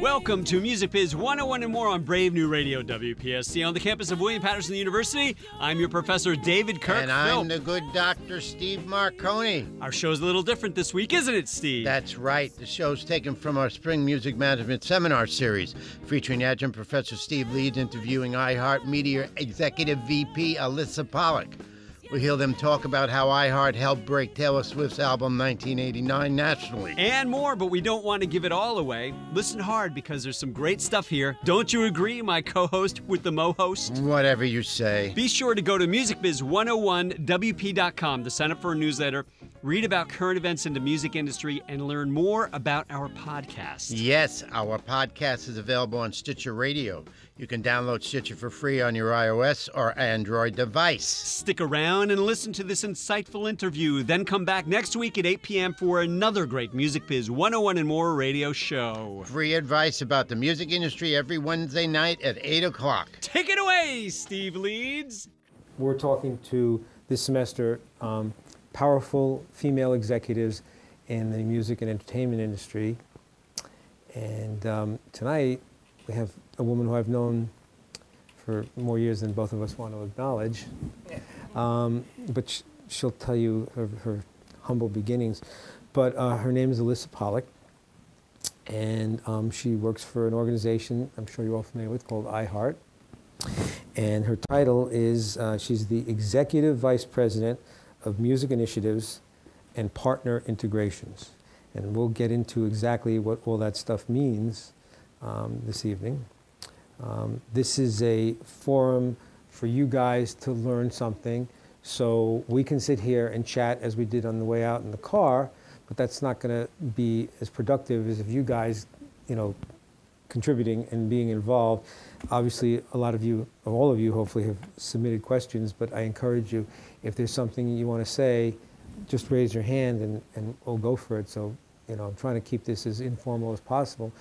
Welcome to Music Biz 101 and more on Brave New Radio WPSC on the campus of William Paterson University. I'm your professor, David Kirk. And I'm Phil. the good Dr. Steve Marcone. Our show's a little different this week, isn't it, Steve? That's right. The show's taken from our spring music management seminar series, featuring adjunct professor Steve Leeds interviewing iHeartMedia executive VP Alissa Pollack. We hear them talk about how iHeart helped break Taylor Swift's album 1989 nationally. and more, but we don't want to give it all away. Listen hard because there's some great stuff here. Don't you agree, my co host with the Mo host? Whatever you say. Be sure to go to musicbiz101wp.com to sign up for a newsletter, read about current events in the music industry, and learn more about our podcast. Yes, our podcast is available on Stitcher Radio. You can download Stitcher for free on your iOS or Android device. Stick around and listen to this insightful interview. Then come back next week at 8 p.m. for another great Music Biz 101 and More radio show. Free advice about the music industry every Wednesday night at 8 o'clock. Take it away, Steve Leeds. We're talking to this semester um, powerful female executives in the music and entertainment industry. And um, tonight we have a woman who I've known for more years than both of us want to acknowledge. Um, but sh- she'll tell you her, her humble beginnings. But uh, her name is Alissa Pollack. And um, she works for an organization I'm sure you're all familiar with called iHeart and her title is uh, she's the executive vice president of music initiatives and partner integrations. And we'll get into exactly what all that stuff means um, this evening. Um, this is a forum for you guys to learn something. So we can sit here and chat as we did on the way out in the car but that's not going to be as productive as if you guys you know contributing and being involved. Obviously, a lot of you, all of you, hopefully, have submitted questions, but I encourage you, if there's something you want to say, just raise your hand and, and we'll go for it. So, you know, I'm trying to keep this as informal as possible.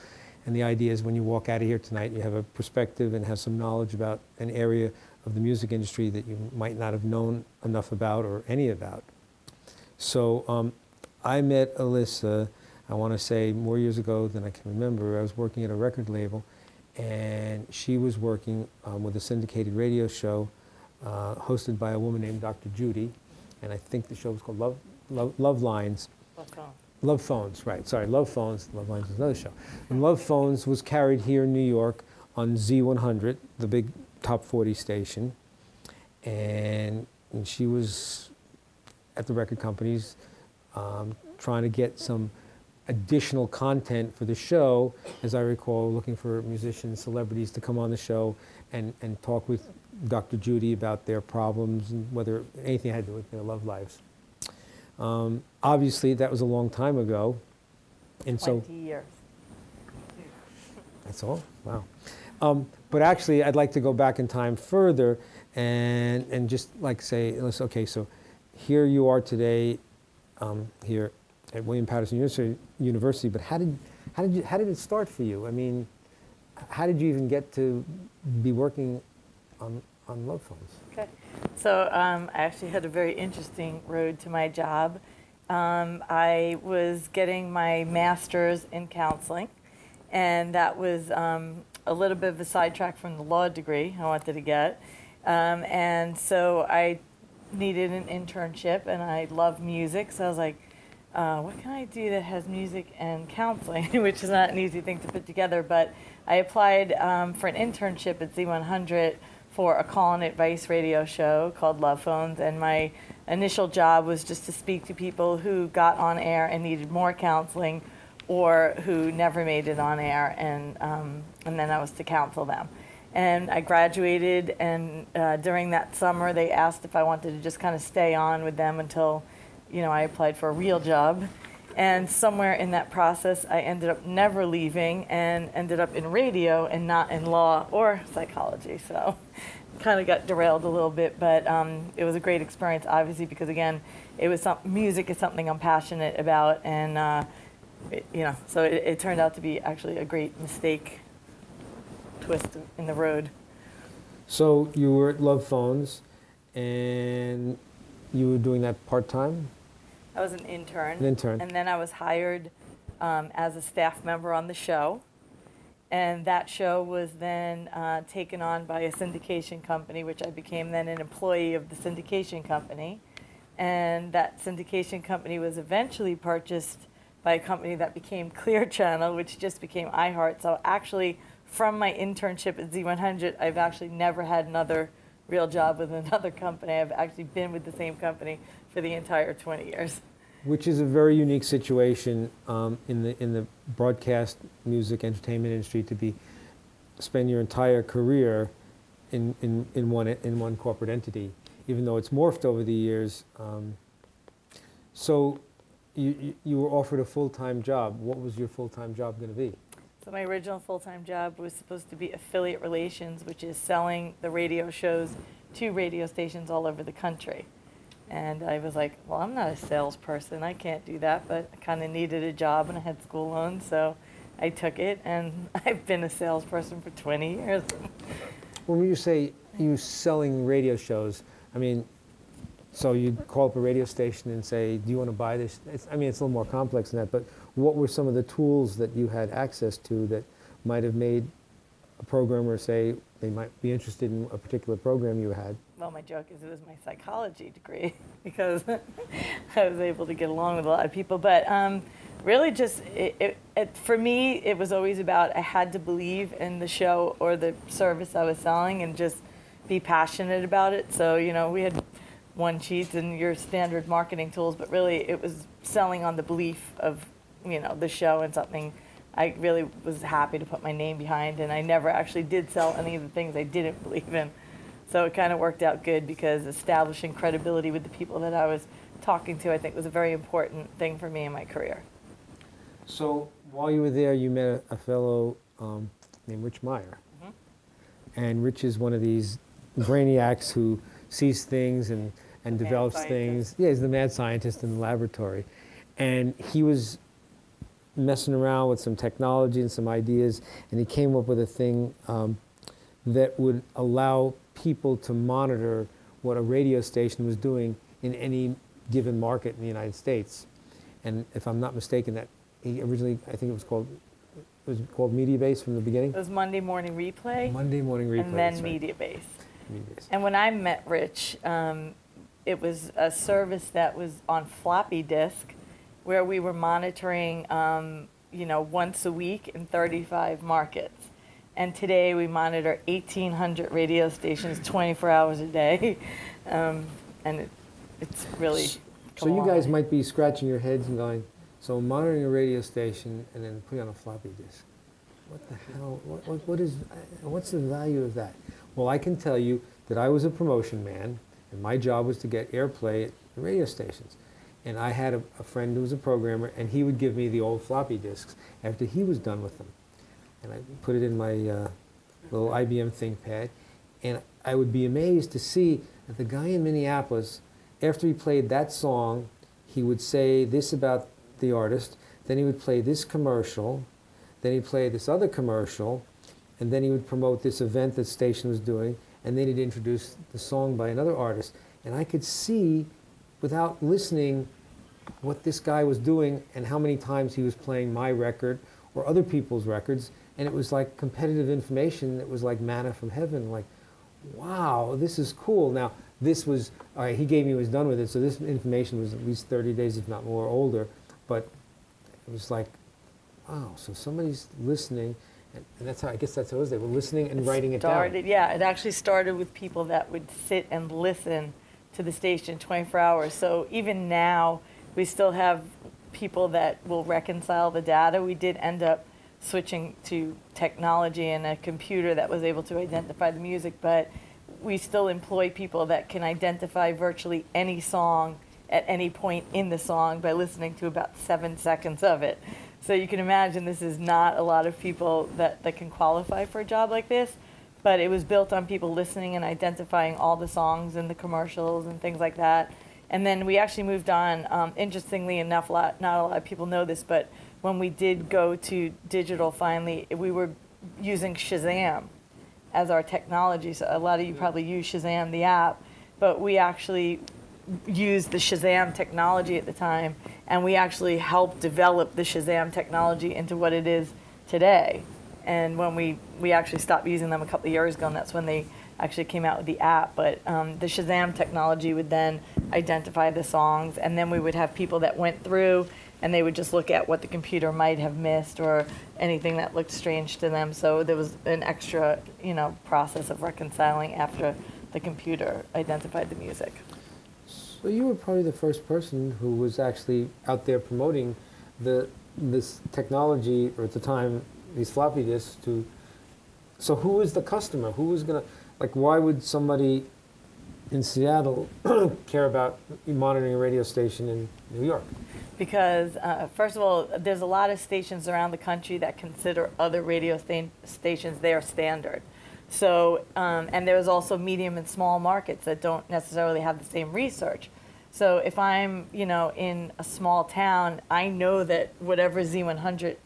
And the idea is when you walk out of here tonight, you have a perspective and have some knowledge about an area of the music industry that you might not have known enough about or any about. So um, I met Alissa, I want to say more years ago than I can remember. I was working at a record label, and she was working um, with a syndicated radio show uh, hosted by a woman named Dr. Judy, and I think the show was called Love, Love, Love Lines. Love Phones, right. Sorry, Love Phones. Love Lines was another show. And Love Phones was carried here in New York on Z100, the big top 40 station. And, and she was at the record companies um, trying to get some additional content for the show, as I recall, looking for musicians, celebrities to come on the show and, and talk with Dr. Judy about their problems and whether anything had to do with their love lives. Um, obviously, that was a long time ago. And so, 20 years. that's all? Wow. Um, but actually, I'd like to go back in time further and, and just like say, okay, so here you are today, um, here at William Paterson University, but how did, how, did you, how did it start for you? I mean, how did you even get to be working on, on love phones? Okay. So um, I actually had a very interesting road to my job. Um, I was getting my master's in counseling, and that was um, a little bit of a sidetrack from the law degree I wanted to get. Um, and so I needed an internship, and I love music, so I was like, uh, what can I do that has music and counseling, which is not an easy thing to put together. But I applied um, for an internship at Z100 for a call and advice radio show called Love Phones, and my initial job was just to speak to people who got on air and needed more counseling, or who never made it on air, and um, and then I was to counsel them. And I graduated, and uh, during that summer, they asked if I wanted to just kind of stay on with them until you know, I applied for a real job. And somewhere in that process, I ended up never leaving and ended up in radio and not in law or psychology. So kind of got derailed a little bit, but um, it was a great experience, obviously, because again, it was some, music is something I'm passionate about. And, uh, it, you know, so it, it turned out to be actually a great mistake twist in the road. So you were at Love Phones, and you were doing that part time. I was an intern. An intern. And then I was hired um, as a staff member on the show. And that show was then uh, taken on by a syndication company, which I became then an employee of the syndication company. And that syndication company was eventually purchased by a company that became Clear Channel, which just became iHeart. So actually, from my internship at Z100, I've actually never had another real job with another company. I've actually been with the same company for the entire 20 years. Which is a very unique situation um, in the in the broadcast music entertainment industry to be spend your entire career in, in, in one in one corporate entity, even though it's morphed over the years. Um, so you, you, were offered a full-time job. What was your full-time job going to be? So my original full-time job was supposed to be affiliate relations, which is selling the radio shows to radio stations all over the country. And I was like, well, I'm not a salesperson. I can't do that, but I kind of needed a job and I had school loans, so I took it and I've been a salesperson for 20 years. When you say you selling radio shows, I mean, so you'd call up a radio station and say, "Do you want to buy this?" It's, I mean, it's a little more complex than that. But what were some of the tools that you had access to that might have made a programmer say they might be interested in a particular program you had? Well, my joke is it was my psychology degree because I was able to get along with a lot of people. But um, really, just it, it, it, for me, it was always about I had to believe in the show or the service I was selling and just be passionate about it. So you know, we had one sheets and your standard marketing tools, but really it was selling on the belief of you know the show and something I really was happy to put my name behind, and I never actually did sell any of the things I didn't believe in. So it kind of worked out good because establishing credibility with the people that I was talking to, I think, was a very important thing for me in my career. So while you were there, you met a, fellow um, named Rich Meyer, mm-hmm. and Rich is one of these brainiacs who sees things and and The develops things. Yeah, he's the mad scientist in the laboratory. And he was messing around with some technology and some ideas, and he came up with a thing um, that would allow people to monitor what a radio station was doing in any given market in the United States. And if I'm not mistaken, that he originally, I think it was called, it was called MediaBase from the beginning. It was Monday morning replay, Monday morning replay. and then right. media base. MediaBase. And when I met Rich, um, it was a service that was on floppy disk, where we were monitoring, um, you know, once a week in 35 markets. And today we monitor 1,800 radio stations 24 hours a day, um, and it, it's really. So you guys way. might be scratching your heads and going, so monitoring a radio station and then putting on a floppy disk. What the hell? What, what, what is? uh, What's the value of that? Well, I can tell you that I was a promotion man, and my job was to get airplay at the radio stations. And I had a, a friend who was a programmer, and he would give me the old floppy disks after he was done with them, and I put it in my uh, little IBM ThinkPad, and I would be amazed to see that the guy in Minneapolis, after he played that song, he would say this about the artist, then he would play this commercial, then he'd play this other commercial, and then he would promote this event that station was doing, and then he'd introduce the song by another artist. And I could see, without listening, what this guy was doing and how many times he was playing my record or other people's records. And it was like competitive information that was like manna from heaven. Like, wow, this is cool. Now, this was, all right, he gave me, was done with it. So this information was at least 30 days, if not more, older. But it was like, wow, so somebody's listening. And, and that's how, I guess that's how it was. They were listening and writing it started, down. Yeah, it actually started with people that would sit and listen to the station 24 hours. So even now, we still have people that will reconcile the data. We did end up switching to technology and a computer that was able to identify the music, but we still employ people that can identify virtually any song at any point in the song by listening to about seven seconds of it. So you can imagine this is not a lot of people that, that can qualify for a job like this, but it was built on people listening and identifying all the songs and the commercials and things like that. And then we actually moved on. Um, interestingly enough, a lot, not a lot of people know this, but when we did go to digital finally, we were using Shazam as our technology. So a lot of you probably use Shazam, the app, but we actually used the Shazam technology at the time, and we actually helped develop the Shazam technology into what it is today. and when we, we actually stopped using them a couple of years ago, and that's when they actually came out with the app. But um, the Shazam technology would then identify the songs, and then we would have people that went through and they would just look at what the computer might have missed or anything that looked strange to them. So there was an extra, you know, process of reconciling after the computer identified the music. So you were probably the first person who was actually out there promoting the this technology, or at the time, these floppy disks to. So who was the customer? Who was gonna, like, why would somebody in Seattle care about monitoring a radio station in New York? because uh, first of all, there's a lot of stations around the country that consider other radio sta- stations their standard. So, um, and there's also medium and small markets that don't necessarily have the same research. So, if I'm, you know, in a small town, I know that whatever Z100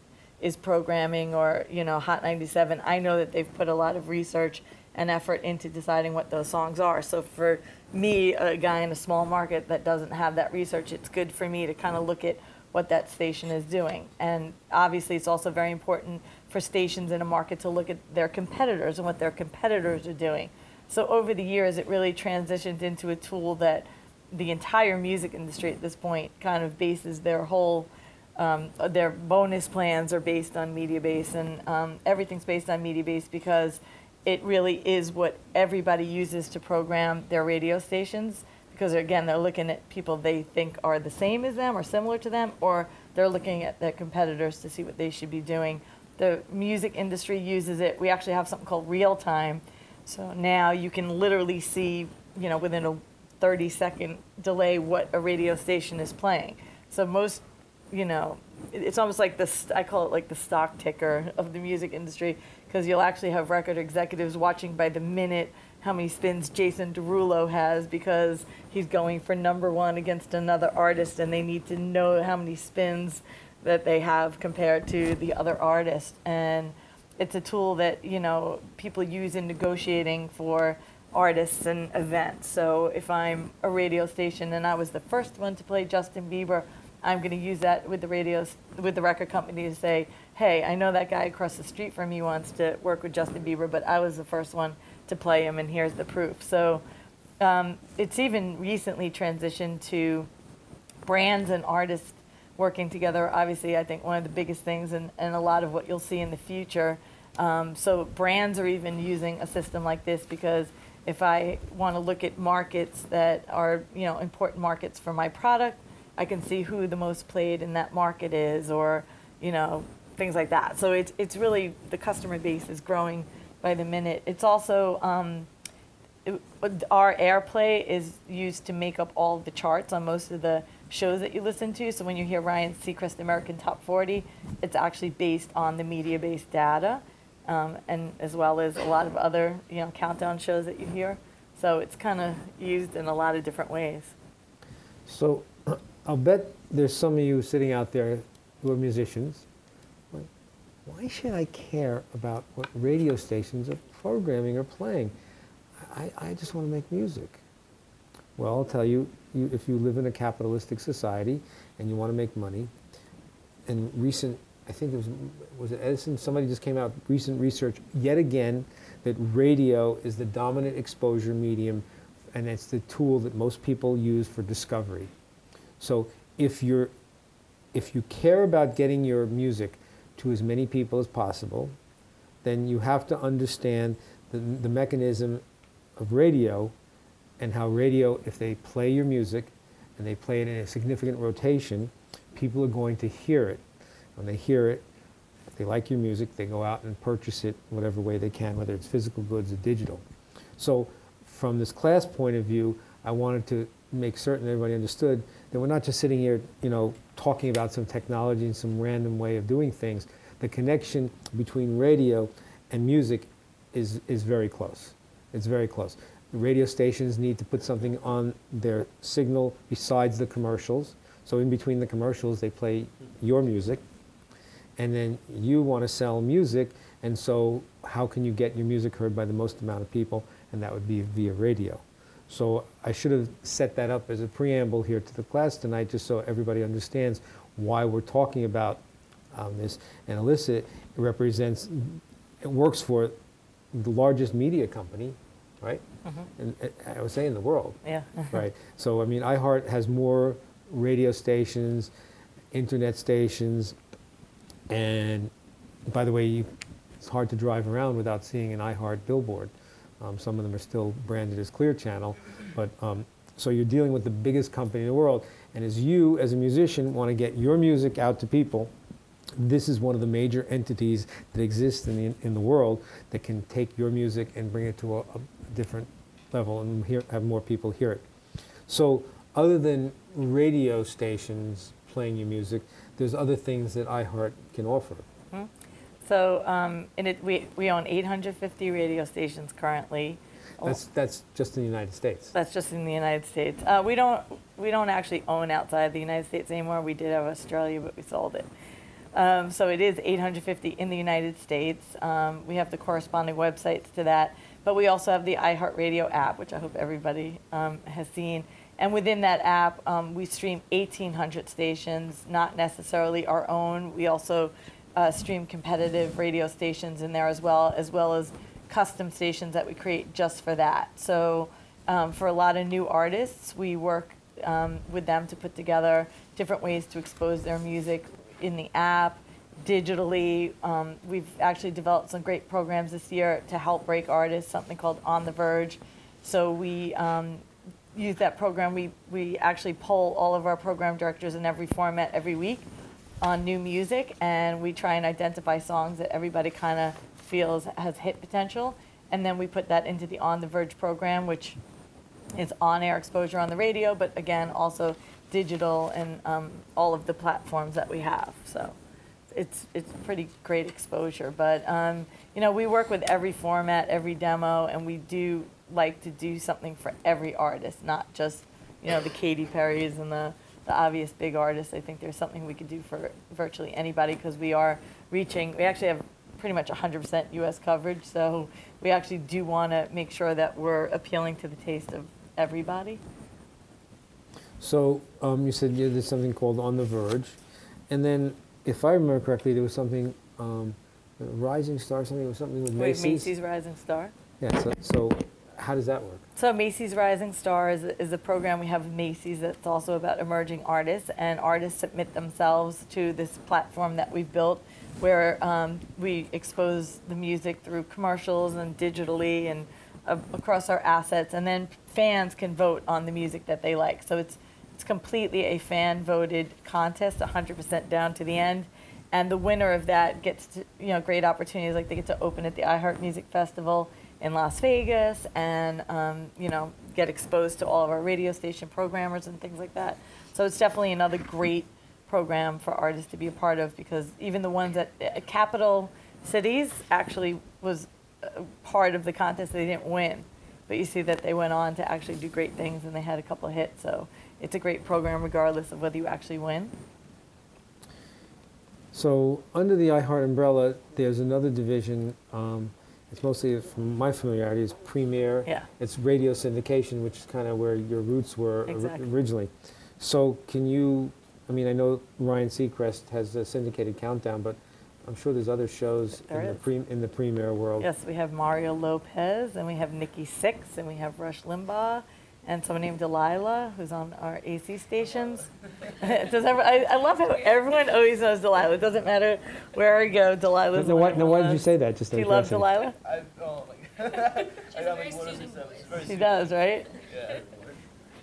is programming or, you know, Hot 97, I know that they've put a lot of research and effort into deciding what those songs are. So, for me, a guy in a small market that doesn't have that research, it's good for me to kind of look at what that station is doing. And obviously, it's also very important for stations in a market to look at their competitors and what their competitors are doing. So over the years, it really transitioned into a tool that the entire music industry at this point kind of bases their whole um, their bonus plans are based on Mediabase and um, everything's based on Mediabase because it really is what everybody uses to program their radio stations because again they're looking at people they think are the same as them or similar to them or they're looking at their competitors to see what they should be doing. The music industry uses it. We actually have something called real time. So now you can literally see you know within a 30 second delay what a radio station is playing. So most you know it's almost like the i call it like the stock ticker of the music industry because you'll actually have record executives watching by the minute how many spins Jason Derulo has because he's going for number one against another artist and they need to know how many spins that they have compared to the other artist. And it's a tool that, you know, people use in negotiating for artists and events. So if I'm a radio station and I was the first one to play Justin Bieber, I'm going to use that with the radios, with the record company to say, hey, I know that guy across the street from you wants to work with Justin Bieber, but I was the first one to play him, and here's the proof. So um, it's even recently transitioned to brands and artists working together. Obviously, I think one of the biggest things, and, and a lot of what you'll see in the future. Um, so brands are even using a system like this because if I want to look at markets that are you know important markets for my product, I can see who the most played in that market is, or you know things like that. So it's it's really the customer base is growing by the minute. It's also um, it, our AirPlay is used to make up all the charts on most of the shows that you listen to. So when you hear Ryan Seacrest American Top 40, it's actually based on the media-based data, um, and as well as a lot of other you know countdown shows that you hear. So it's kind of used in a lot of different ways. So I'll bet there's some of you sitting out there who are musicians why should I care about what radio stations are programming or playing? I, I just want to make music. Well, I'll tell you, you, if you live in a capitalistic society and you want to make money, and recent, I think it was, was it Edison? Somebody just came out, recent research, yet again, that radio is the dominant exposure medium and it's the tool that most people use for discovery. So if you're, if you care about getting your music to as many people as possible, then you have to understand the, the mechanism of radio and how radio, if they play your music and they play it in a significant rotation, people are going to hear it. When they hear it, if they like your music, they go out and purchase it whatever way they can, whether it's physical goods or digital. So, from this class point of view, I wanted to make certain everybody understood that we're not just sitting here, you know, talking about some technology and some random way of doing things. The connection between radio and music is, is very close. It's very close. Radio stations need to put something on their signal besides the commercials. So in between the commercials, they play your music. And then you want to sell music, and so how can you get your music heard by the most amount of people? And that would be via radio. So I should have set that up as a preamble here to the class tonight, just so everybody understands why we're talking about um, this. And Alissa represents it works for the largest media company, right? And uh, I would say in the world, Yeah. right? So I mean, iHeart has more radio stations, internet stations, and by the way, you, it's hard to drive around without seeing an iHeart billboard. Um, some of them are still branded as Clear Channel, but um, so you're dealing with the biggest company in the world. And as you, as a musician, want to get your music out to people, this is one of the major entities that exists in the, in the world that can take your music and bring it to a, a different level and hear, have more people hear it. So, other than radio stations playing your music, there's other things that iHeart can offer. So um, in it, we, we own 850 radio stations currently. That's, that's just in the United States. That's just in the United States. Uh, we don't we don't actually own outside the United States anymore. We did have Australia, but we sold it. Um, so it is 850 in the United States. Um, we have the corresponding websites to that, but we also have the iHeartRadio app, which I hope everybody um, has seen. And within that app, um, we stream 1,800 stations, not necessarily our own. We also uh, stream competitive radio stations in there as well, as well as custom stations that we create just for that. So um, for a lot of new artists, we work um, with them to put together different ways to expose their music in the app, digitally. Um, we've actually developed some great programs this year to help break artists, something called On the Verge. So we um, use that program. We, we actually poll all of our program directors in every format every week on new music, and we try and identify songs that everybody kind of feels has hit potential. And then we put that into the On the Verge program, which is on-air exposure on the radio, but again, also digital and um, all of the platforms that we have. So it's it's pretty great exposure. But um, you know, we work with every format, every demo, and we do like to do something for every artist, not just you know the Katy Perrys and the the obvious big artists. I think there's something we could do for virtually anybody because we are reaching. We actually have pretty much 100% U.S. coverage, so we actually do want to make sure that we're appealing to the taste of everybody. So um, you said yeah, there's something called On the Verge, and then if I remember correctly, there was something um, Rising Star, something was something with Wait, Macy's. Macy's Rising Star. Yeah. So, so how does that work? So Macy's Rising Star is, is a program we have Macy's that's also about emerging artists, and artists submit themselves to this platform that we've built, where um, we expose the music through commercials and digitally and uh, across our assets, and then fans can vote on the music that they like. So it's it's completely a fan voted contest, 100% down to the end. And the winner of that gets to, you know great opportunities like they get to open at the iHeart Music Festival in Las Vegas and um, you know get exposed to all of our radio station programmers and things like that. So it's definitely another great program for artists to be a part of because even the ones at uh, capital cities actually was part of the contest they didn't win but you see that they went on to actually do great things and they had a couple of hits so it's a great program regardless of whether you actually win So under the iHeart umbrella, there's another division. Um, it's mostly, from my familiarity, is Premiere. Yeah. It's radio syndication, which is kind of where your roots were Exactly. originally. So can you? I mean, I know Ryan Seacrest has a syndicated countdown, but I'm sure there's other shows There in the pre, in the Premiere world. yes we have mario lopez and we have Nikki Sixx and we have rush limbaugh and someone named delilah who's on our ac stations Does ever, I, I love how everyone always knows delilah it doesn't matter where i go delilah's No, the why, one no, why did you say that? Just loves. do you love delilah I, oh my god. I got like one of those stuff. It's very she soothing. does right Yeah.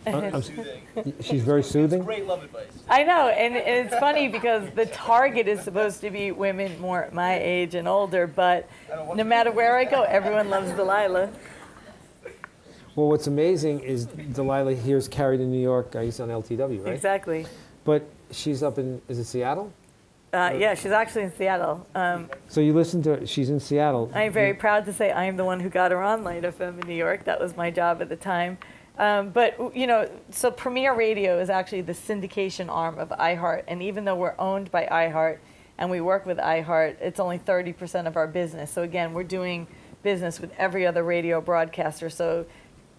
Uh, I'm s- Soothing. she's very soothing. Great love advice. I know, and it's funny because the target is supposed to be women more my age and older, but no matter where I go, everyone loves Delilah. Well, what's amazing is Delilah here's carried in New York. I guess on LTW, right? Exactly. But she's up in is it Seattle? Uh, yeah, she's actually in Seattle. Um, So you listen to her. She's in Seattle. I'm very proud to say I am the one who got her on Light FM in New York. That was my job at the time. Um, but you know, so Premiere Radio is actually the syndication arm of iHeart, and even though we're owned by iHeart and we work with iHeart, it's only 30% of our business. So again, we're doing business with every other radio broadcaster. So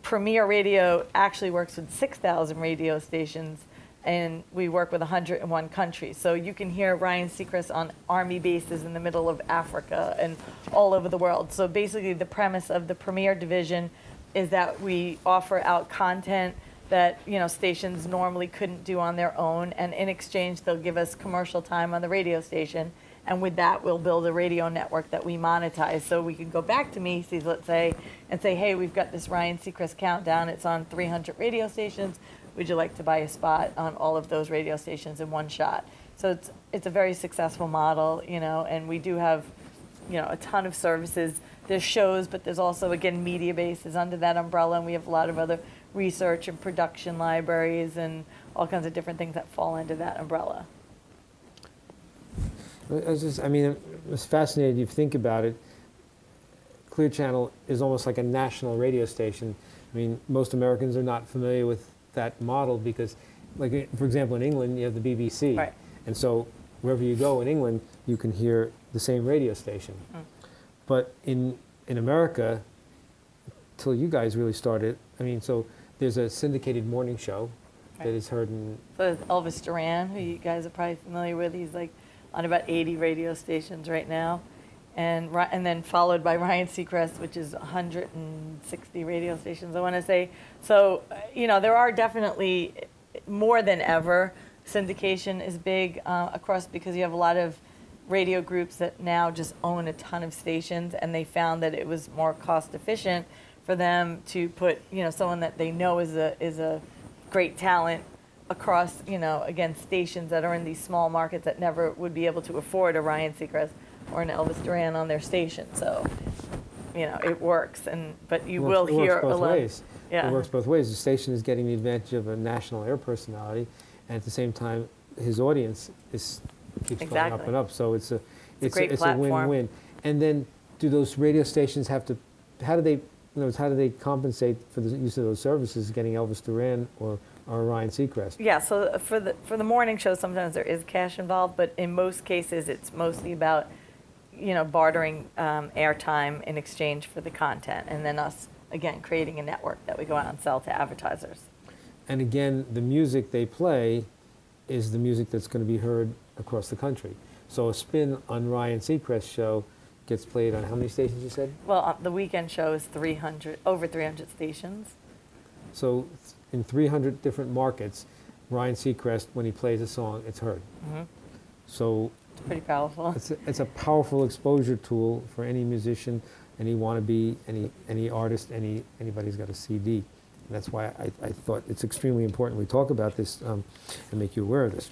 Premiere Radio actually works with 6,000 radio stations and we work with 101 countries. So you can hear Ryan Seacrest on army bases in the middle of Africa and all over the world. So basically, the premise of the Premiere Division is that we offer out content that you know stations normally couldn't do on their own, and in exchange, they'll give us commercial time on the radio station. And with that, we'll build a radio network that we monetize. So we can go back to Macy's, let's say, and say, hey, we've got this Ryan Seacrest countdown. It's on 300 radio stations would you like to buy a spot on all of those radio stations in one shot? So it's it's a very successful model, you know, and we do have, you know, a ton of services. There's shows, but there's also again media bases under that umbrella, and we have a lot of other research and production libraries and all kinds of different things that fall under that umbrella. I just, I mean, it was fascinating. You think about it. Clear Channel is almost like a national radio station. I mean, most Americans are not familiar with that model because, like for example, in England you have the BBC, right. and so wherever you go in England, you can hear the same radio station. Mm. But in in America, till you guys really started, I mean, so there's a syndicated morning show right. that is heard in. So Elvis Duran, who you guys are probably familiar with, he's like on about 80 radio stations right now. And, and then followed by Ryan Seacrest, which is 160 radio stations, I want to say. So, you know, there are definitely more than ever. Syndication is big uh, across because you have a lot of radio groups that now just own a ton of stations, and they found that it was more cost efficient for them to put, you know, someone that they know is a is a great talent across, you know, again, stations that are in these small markets that never would be able to afford a Ryan Seacrest or an Elvis Duran on their station. So, you know, it works, and but you it will works, hear it works both a lot. Ways. Yeah. It works both ways. The station is getting the advantage of a national air personality, and at the same time, his audience is keeps exactly. going up and up. So it's a it's, it's a, it's a win-win. And then, do those radio stations have to? How do they? In words, how do they compensate for the use of those services, getting Elvis Duran or or Ryan Seacrest? Yeah, so for the for the morning show, sometimes there is cash involved, but in most cases, it's mostly about you know, bartering um, airtime in exchange for the content, and then us again creating a network that we go out and sell to advertisers. And again, the music they play is the music that's going to be heard across the country. So a spin on Ryan Seacrest's show gets played on how many stations you said? Well, uh, the weekend show is 300 over 300 stations. So in 300 different markets, Ryan Seacrest, when he plays a song, it's heard. Mm-hmm. So it's pretty powerful. It's a, it's a powerful exposure tool for any musician, any wannabe, any any artist, any anybody who's got a CD. And that's why I, I thought it's extremely important we talk about this um, and make you aware of this.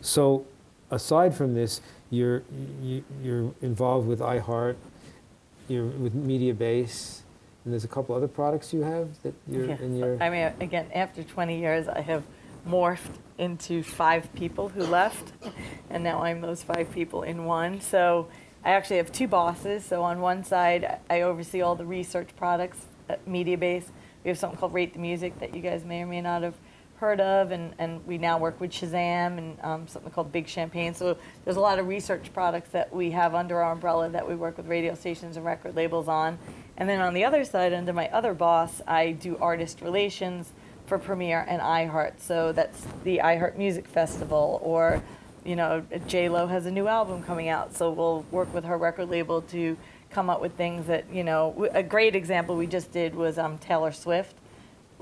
So, aside from this, you're you, are you are involved with iHeart, you're with Mediabase, and there's a couple other products you have that you're in your. I mean, again, after 20 years, I have morphed into five people who left, and now I'm those five people in one. So I actually have two bosses. So on one side, I oversee all the research products at MediaBase. We have something called Rate the Music that you guys may or may not have heard of, and, and we now work with Shazam and um, something called Big Champagne. So there's a lot of research products that we have under our umbrella that we work with radio stations and record labels on. And then on the other side, under my other boss, I do artist relations for Premiere and iHeart. So that's the iHeart Music Festival, or you know, J Lo has a new album coming out, so we'll work with her record label to come up with things that you know. A great example we just did was um, Taylor Swift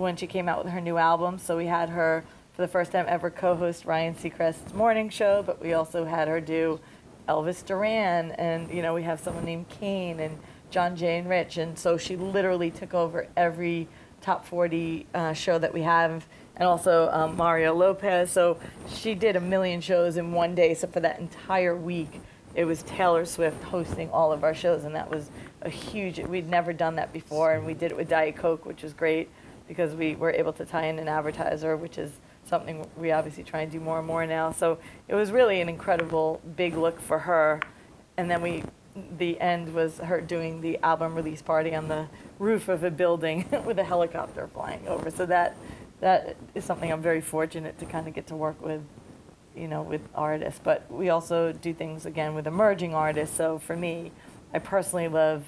when she came out with her new album. So we had her for the first time ever co-host Ryan Seacrest's morning show, but we also had her do Elvis Duran, and you know we have someone named Kane and John Jay and Rich, and so she literally took over every top 40 uh, show that we have, and also um, Mario Lopez. So she did a million shows in one day. So for that entire week, it was Taylor Swift hosting all of our shows, and that was a huge. We'd never done that before, and we did it with Diet Coke, which was great because we were able to tie in an advertiser, which is something we obviously try and do more and more now. So it was really an incredible big look for her, and then we. The end was her doing the album release party on the roof of a building with a helicopter flying over. So that that is something I'm very fortunate to kind of get to work with, you know, with artists. But we also do things again with emerging artists. So for me, I personally love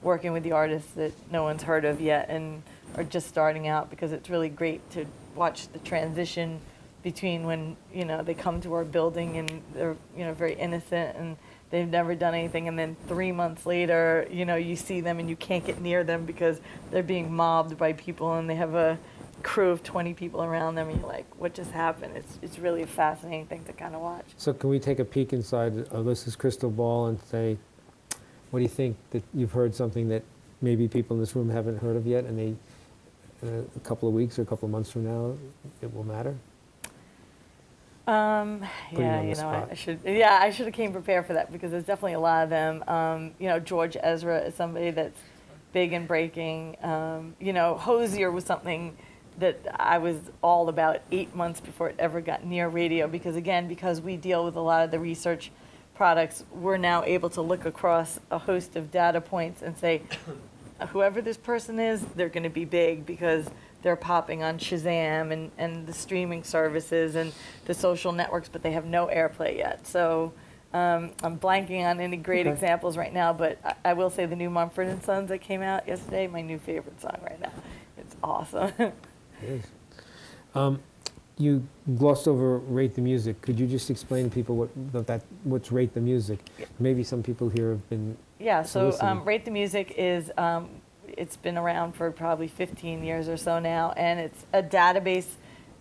working with the artists that no one's heard of yet and are just starting out because it's really great to watch the transition between when you know they come to our building and they're you know very innocent and they've never done anything. And then three months later you know you see them and you can't get near them because they're being mobbed by people and they have a crew of 20 people around them. And you're like what just happened? It's, it's really a fascinating thing to kind of watch. So can we take a peek inside Alissa's crystal ball and say, what do you think that you've heard something that maybe people in this room haven't heard of yet, and they, a couple of weeks or a couple of months from now, it will matter? Um, Putting you yeah, you know, spot. I should. Yeah, I should have came prepared for that because there's definitely a lot of them. Um, you know, George Ezra is somebody that's big and breaking. Um, you know, Hozier was something that I was all about eight months before it ever got near radio because again, because we deal with a lot of the research products, we're now able to look across a host of data points and say, whoever this person is, they're going to be big because they're popping on Shazam and, and the streaming services and the social networks, but they have no airplay yet. So um, I'm blanking on any great Okay. examples right now, but I, I will say the new Mumford and Sons that came out yesterday, my new favorite song right now. It's awesome. It is. Um, you glossed over rate the music. Could you just explain to people what that what's rate the music? Maybe some people here have been. Yeah, so um, Rate the Music is, um, it's been around for probably 15 years or so now, and it's a database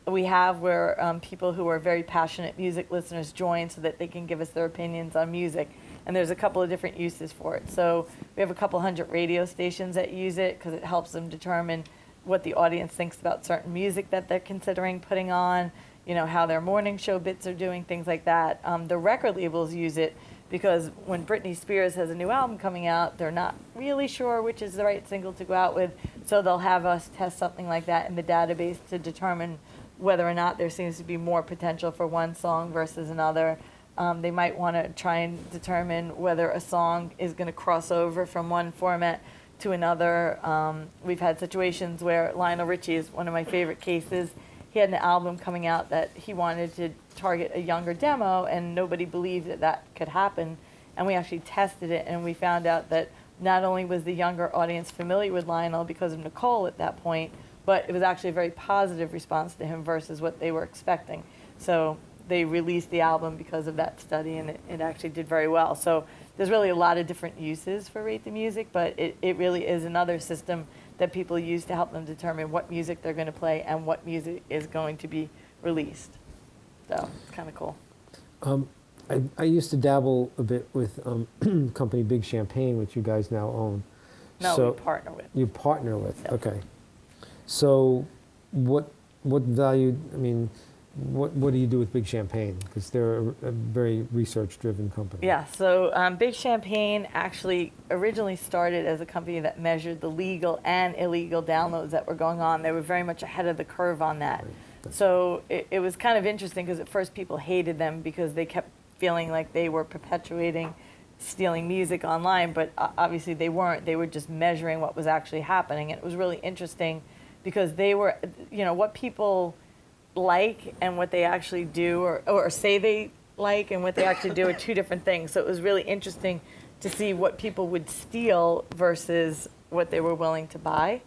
we have where um, people who are very passionate music listeners join so that they can give us their opinions on music. And there's a couple of different uses for it. So we have a couple hundred radio stations that use it because it helps them determine what the audience thinks about certain music that they're considering putting on, you know, how their morning show bits are doing, things like that. Um, the record labels use it because when Britney Spears has a new album coming out, they're not really sure which is the right single to go out with. So they'll have us test something like that in the database to determine whether or not there seems to be more potential for one song versus another. Um, they might want to try and determine whether a song is going to cross over from one format to another. Um, we've had situations where Lionel Richie is one of my favorite cases. He had an album coming out that he wanted to target a younger demo, and nobody believed that that could happen. And we actually tested it, and we found out that not only was the younger audience familiar with Lionel because of Nicole at that point, but it was actually a very positive response to him versus what they were expecting. So they released the album because of that study, and it, it actually did very well. So there's really a lot of different uses for Rate the Music, but it, it really is another system that people use to help them determine what music they're going to play and what music is going to be released. So it's kind of cool. Um, I, I used to dabble a bit with um, company Big Champagne, which you guys now own. No, So- we partner with. You partner with. Yep. Okay. So, what what value? I mean, what what do you do with Big Champagne? Because they're a, a very research-driven company. Yeah, so um, Big Champagne actually originally started as a company that measured the legal and illegal downloads that were going on. They were very much ahead of the curve on that. That's- So it, it was kind of interesting because at first people hated them because they kept feeling like they were perpetuating stealing music online, but uh, obviously they weren't. They were just measuring what was actually happening. And it was really interesting because they were, you know, what people like and what they actually do or, or say they like and what they actually do are two different things. So it was really interesting to see what people would steal versus what they were willing to buy.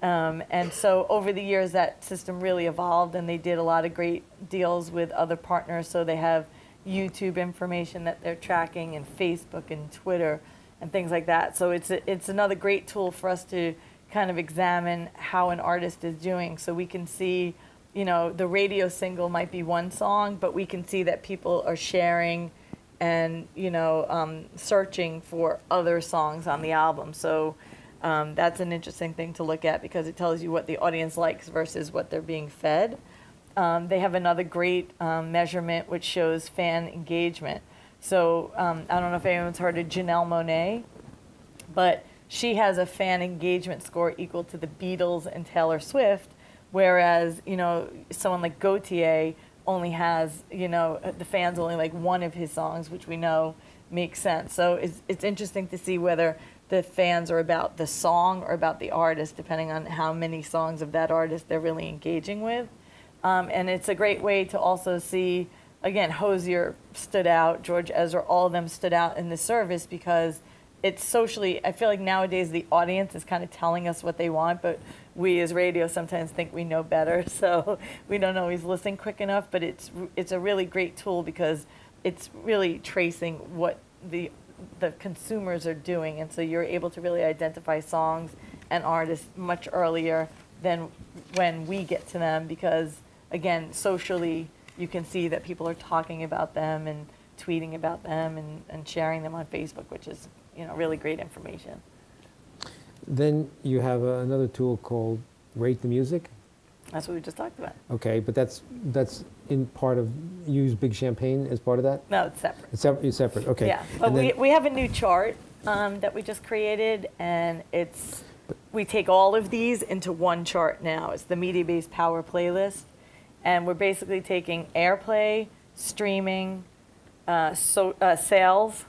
Um, and so over the years, that system really evolved, and they did a lot of great deals with other partners. So they have YouTube information that they're tracking, and Facebook and Twitter, and things like that. So it's a, it's another great tool for us to kind of examine how an artist is doing, so we can see, you know, the radio single might be one song, but we can see that people are sharing and you know um, searching for other songs on the album. So um, that's an interesting thing to look at because it tells you what the audience likes versus what they're being fed. Um, they have another great um, measurement which shows fan engagement. So um, I don't know if anyone's heard of Janelle Monáe, but she has a fan engagement score equal to the Beatles and Taylor Swift, whereas you know someone like Gotye only has you know the fans only like one of his songs, which we know makes sense. So it's it's interesting to see whether the fans are about the song or about the artist, depending on how many songs of that artist they're really engaging with. Um, and it's a great way to also see, again, Hozier stood out, George Ezra, all of them stood out in the service because it's socially. I feel like nowadays the audience is kind of telling us what they want, but we as radio sometimes think we know better, so we don't always listen quick enough. But it's it's a really great tool because it's really tracing what the the consumers are doing, and so you're able to really identify songs and artists much earlier than when we get to them because again socially you can see that people are talking about them and tweeting about them and, and sharing them on Facebook, which is you know really great information. Then you have another tool called Rate the Music. That's what we just talked about. Okay, but that's that's in part of you use Big Champagne as part of that. No, it's separate. It's separate. It's separate. Okay. Yeah, but And we, we have a new chart um, that we just created, and it's we take all of these into one chart now. It's the Mediabase power playlist, and we're basically taking airplay, streaming, uh, so, uh, sales,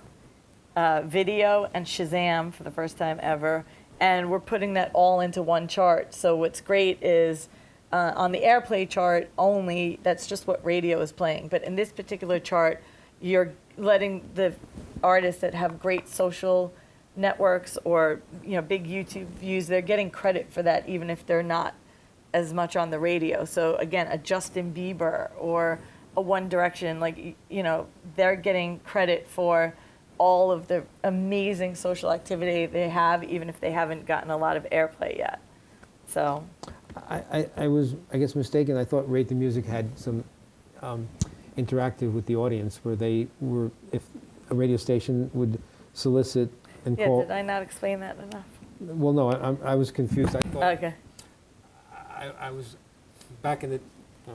uh, video, and Shazam for the first time ever, and we're putting that all into one chart. So what's great is. Uh, on the airplay chart only, that's just what radio is playing. But in this particular chart, you're letting the artists that have great social networks or you know big YouTube views, they're getting credit for that even if they're not as much on the radio. So again, a Justin Bieber or a One Direction, like you know, they're getting credit for all of the amazing social activity they have, even if they haven't gotten a lot of airplay yet. So I, I, I was, I guess, mistaken. I thought Rate the Music had some um, interactive with the audience where they were, if a radio station would solicit and yeah, call. did I not explain that enough? Well, no, I, I was confused. I thought Okay. I, I was back in the oh,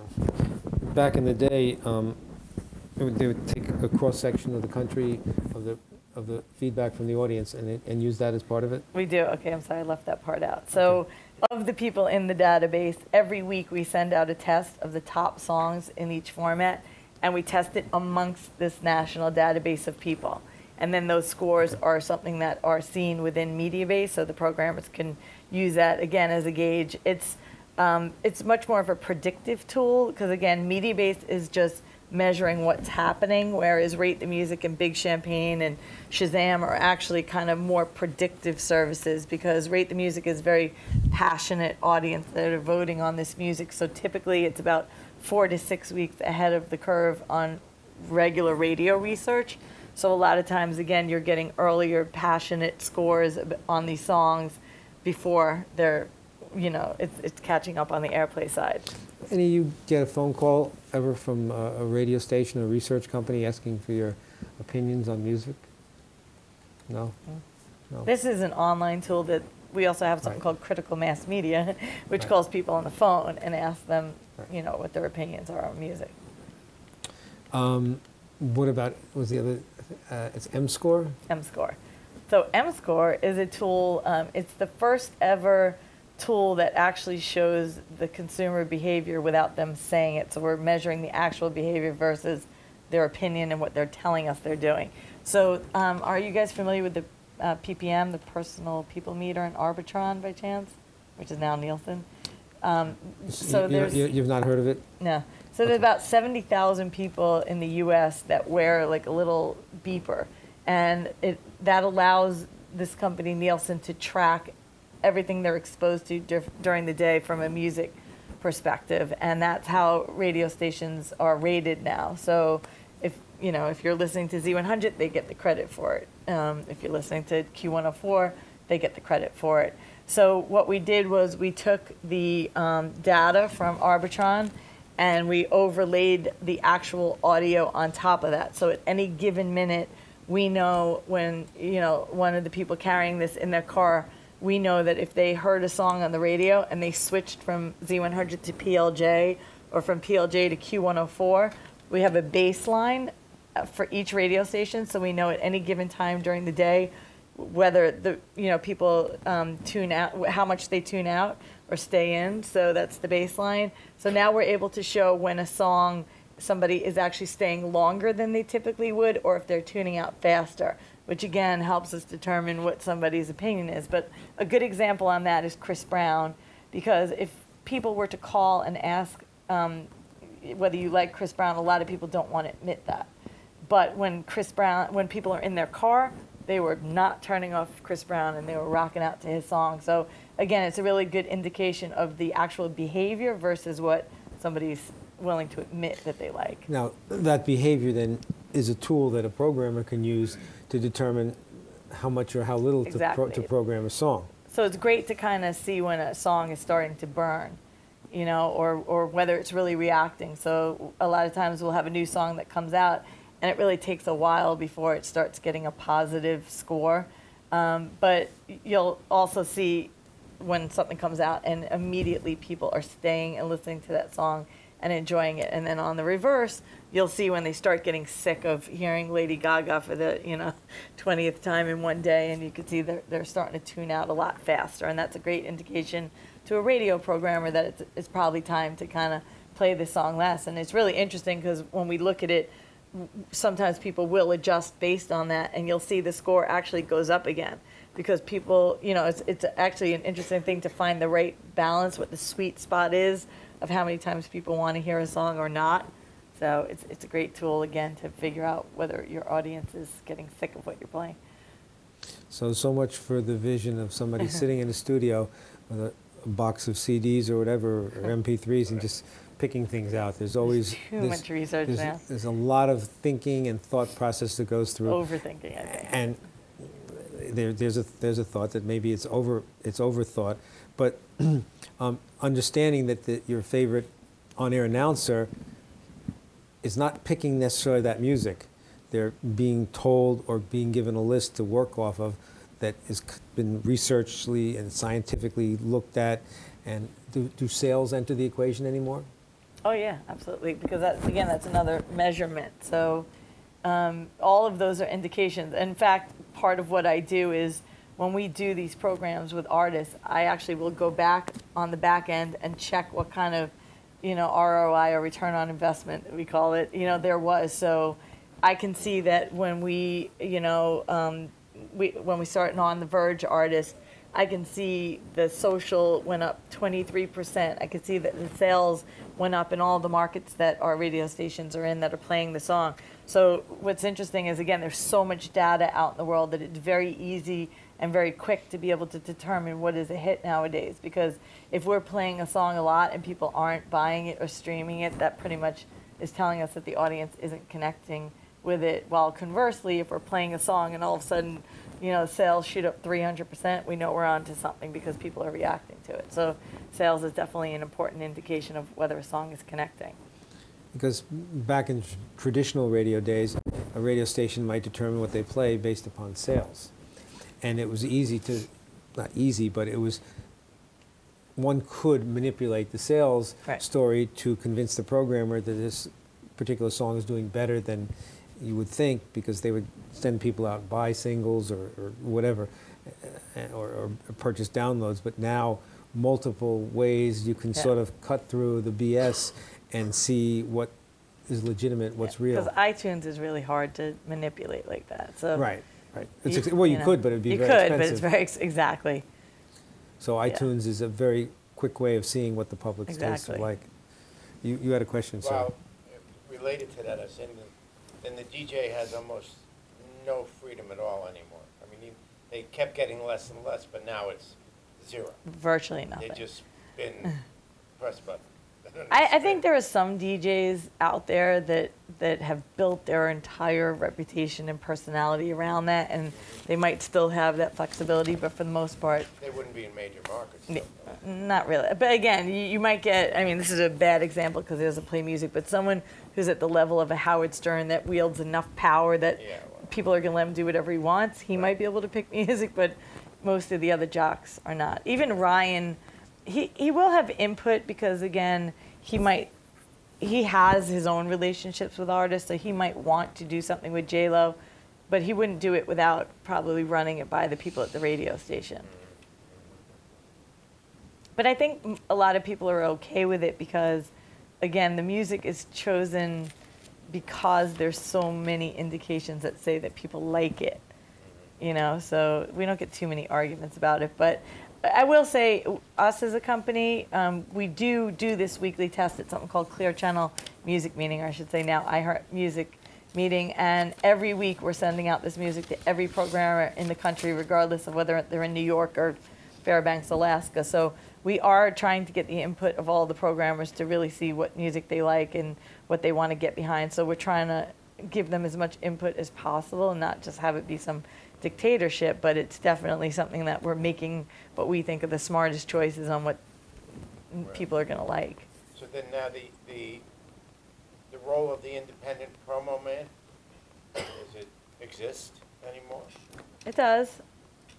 back in the day. Um, they would, they would take a cross section of the country of the of the feedback from the audience and it, and use that as part of it. We do. Okay, I'm sorry, I left that part out. So, of the people in the database, every week we send out a test of the top songs in each format, and we test it amongst this national database of people. And then those scores are something that are seen within Mediabase, so the programmers can use that again as a gauge. It's um, it's much more of a predictive tool because again, Mediabase is just measuring what's happening, whereas Rate the Music and Big Champagne and Shazam are actually kind of more predictive services because Rate the Music is very passionate audience that are voting on this music. So typically it's about four to six weeks ahead of the curve on regular radio research. So a lot of times, again, you're getting earlier passionate scores on these songs before they're, you know, it's, it's catching up on the airplay side. Any of you get a phone call ever from a, a radio station or research company asking for your opinions on music? No. No. This is an online tool that we also have something Right. called critical mass media, which Right. calls people on the phone and asks them, Right. you know, what their opinions are on music. Um, what about was the other? Uh, it's M score. M-Score. So M-Score is a tool, um, it's the first ever tool that actually shows the consumer behavior without them saying it. So we're measuring the actual behavior versus their opinion and what they're telling us they're doing. So um, are you guys familiar with the uh, PPM, the personal people meter in Arbitron by chance, which is now Nielsen? Um, so you, you, there's you, you've not heard of it? no. So there's Okay. about 70,000 people in the U.S. that wear like a little beeper, and it that allows this company Nielsen to track everything they're exposed to dur- during the day from a music perspective, and that's how radio stations are rated now. So if you know if you're listening to Z100, they get the credit for it. Um, if you're listening to Q104, they get the credit for it. So what we did was we took the um, data from Arbitron and we overlaid the actual audio on top of that. So at any given minute, we know when you know one of the people carrying this in their car, we know that if they heard a song on the radio and they switched from Z100 to PLJ or from PLJ to Q104, we have a baseline uh, for each radio station, so we know at any given time during the day whether the you know people um, tune out how much they tune out or stay in. So that's the baseline. So now we're able to show when a song somebody is actually staying longer than they typically would or if they're tuning out faster which again helps us determine what somebody's opinion is but a good example on that is chris brown because if people were to call and ask um, whether you like chris brown a lot of people don't want to admit that but when Chris Brown, when people are in their car, they were not turning off Chris Brown and they were rocking out to his song. So again, it's a really good indication of the actual behavior versus what somebody's willing to admit that they like. Now, that behavior then is a tool that a programmer can use to determine how much or how little to, pro- to program a song. So it's great to kind of see when a song is starting to burn, you know, or, or whether it's really reacting. So a lot of times we'll have a new song that comes out, and it really takes a while before it starts getting a positive score. Um, but you'll also see when something comes out, and immediately people are staying and listening to that song and enjoying it. And then on the reverse, you'll see when they start getting sick of hearing Lady Gaga for the you know 20th time in one day, and you can see they're, they're starting to tune out a lot faster, and that's a great indication to a radio programmer that it's, it's probably time to kind of play the song less. And it's really interesting because when we look at it, sometimes people will adjust based on that, and you'll see the score actually goes up again because people, you know, it's, it's actually an interesting thing to find the right balance, what the sweet spot is of how many times people want to hear a song or not. So it's, it's a great tool, again, to figure out whether your audience is getting sick of what you're playing. So, so much for the vision of somebody sitting in a studio with a, a box of CDs or whatever, or MP3s, and just picking things out. There's always too there's- much research there's, now. There's a lot of thinking and thought process that goes through. Overthinking, I think. and there, there's a there's a thought that maybe it's over it's overthought, but um, understanding that the, your favorite on-air announcer is not picking necessarily that music. They're being told or being given a list to work off of that has been researchedly and scientifically looked at. And do, do sales enter the equation anymore? Oh yeah, absolutely. Because that again, that's another measurement. So um, all of those are indications. In fact, part of what I do is when we do these programs with artists, I actually will go back on the back end and check what kind of you know ROI or return on investment we call it. You know there was so. I can see that when we, you know, um, we, when we start an on the verge artist, I can see the social went up 23%. I can see that the sales went up in all the markets that our radio stations are in that are playing the song. So what's interesting is again, there's so much data out in the world that it's very easy and very quick to be able to determine what is a hit nowadays. Because if we're playing a song a lot and people aren't buying it or streaming it, that pretty much is telling us that the audience isn't connecting with it. While conversely, if we're playing a song and all of a sudden, you know, sales shoot up 300%, we know we're on to something because people are reacting to it. So sales is definitely an important indication of whether a song is connecting. Because back in traditional radio days, a radio station might determine what they play based upon sales. And it was easy to, not easy, but it was, one could manipulate the sales Right. story to convince the programmer that this particular song is doing better than you would think because they would send people out and buy singles or, or whatever uh, or, or purchase downloads. But now, multiple ways you can Yeah. sort of cut through the BS and see what is legitimate, what's real. Because iTunes is really hard to manipulate like that. So Right, right. It's ex- well, you, know, could, but it'd be you very could, expensive. but it's very ex- exactly. so yeah. iTunes is a very quick way of seeing what the public's tastes are like. You, you had a question, sir. Well, related to that, I was saying that then the DJ has almost no freedom at all anymore. I mean, he- they kept getting less and less, but now it's zero. Virtually nothing. They just been press button. I, I think there are some DJs out there that that have built their entire reputation and personality around that, and they might still have that flexibility, but for the most part, They wouldn't be in major markets. n- not really. But again, you, you might get. I mean, this is a bad example because he doesn't play music, but someone who's at the level of a Howard Stern that wields enough power that Yeah, well. people are going to let him do whatever he wants. He might be able to pick music, but most of the other jocks are not. Even Ryan, he, he will have input because again, he might he has his own relationships with artists, so he might want to do something with J Lo, but he wouldn't do it without probably running it by the people at the radio station. But I think a lot of people are okay with it because, again, the music is chosen because there's so many indications that say that people like it. You know, so we don't get too many arguments about it. But I will say, us as a company, um, we do do this weekly test at something called Clear Channel Music Meeting, or I should say now iHeart Music meeting, and every week we're sending out this music to every programmer in the country, regardless of whether they're in New York or Fairbanks, Alaska. So we are trying to get the input of all the programmers to really see what music they like and what they want to get behind. So we're trying to give them as much input as possible and not just have it be some dictatorship, but it's definitely something that we're making what we think are the smartest choices on what people are going to like. So then now the, the, the role of the independent promo man, does it exist anymore? It does.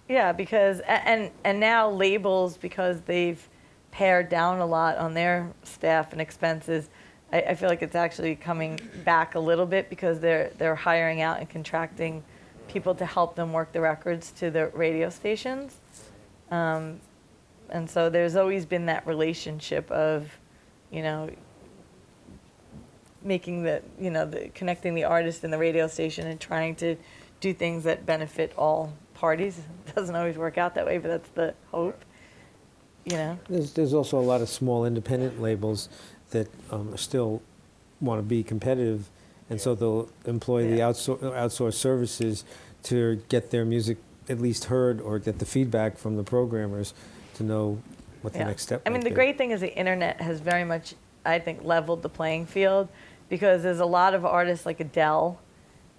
Yeah, because and and now labels because they've pared down a lot on their staff and expenses. I, I feel like it's actually coming back a little bit because they're they're hiring out and contracting people to help them work the records to the radio stations. Um, and so there's always been that relationship of, you know, making the you know the connecting the artist and the radio station and trying to do things that benefit all parties. It doesn't always work out that way, but that's the hope. You know. There's, there's also a lot of small independent labels that um, still want to be competitive, and so they'll employ the outsour- outsourced services to get their music at least heard or get the feedback from the programmers to know what the next step I mean, might the be. great thing is the internet has very much, I think, leveled the playing field because there's a lot of artists like Adele,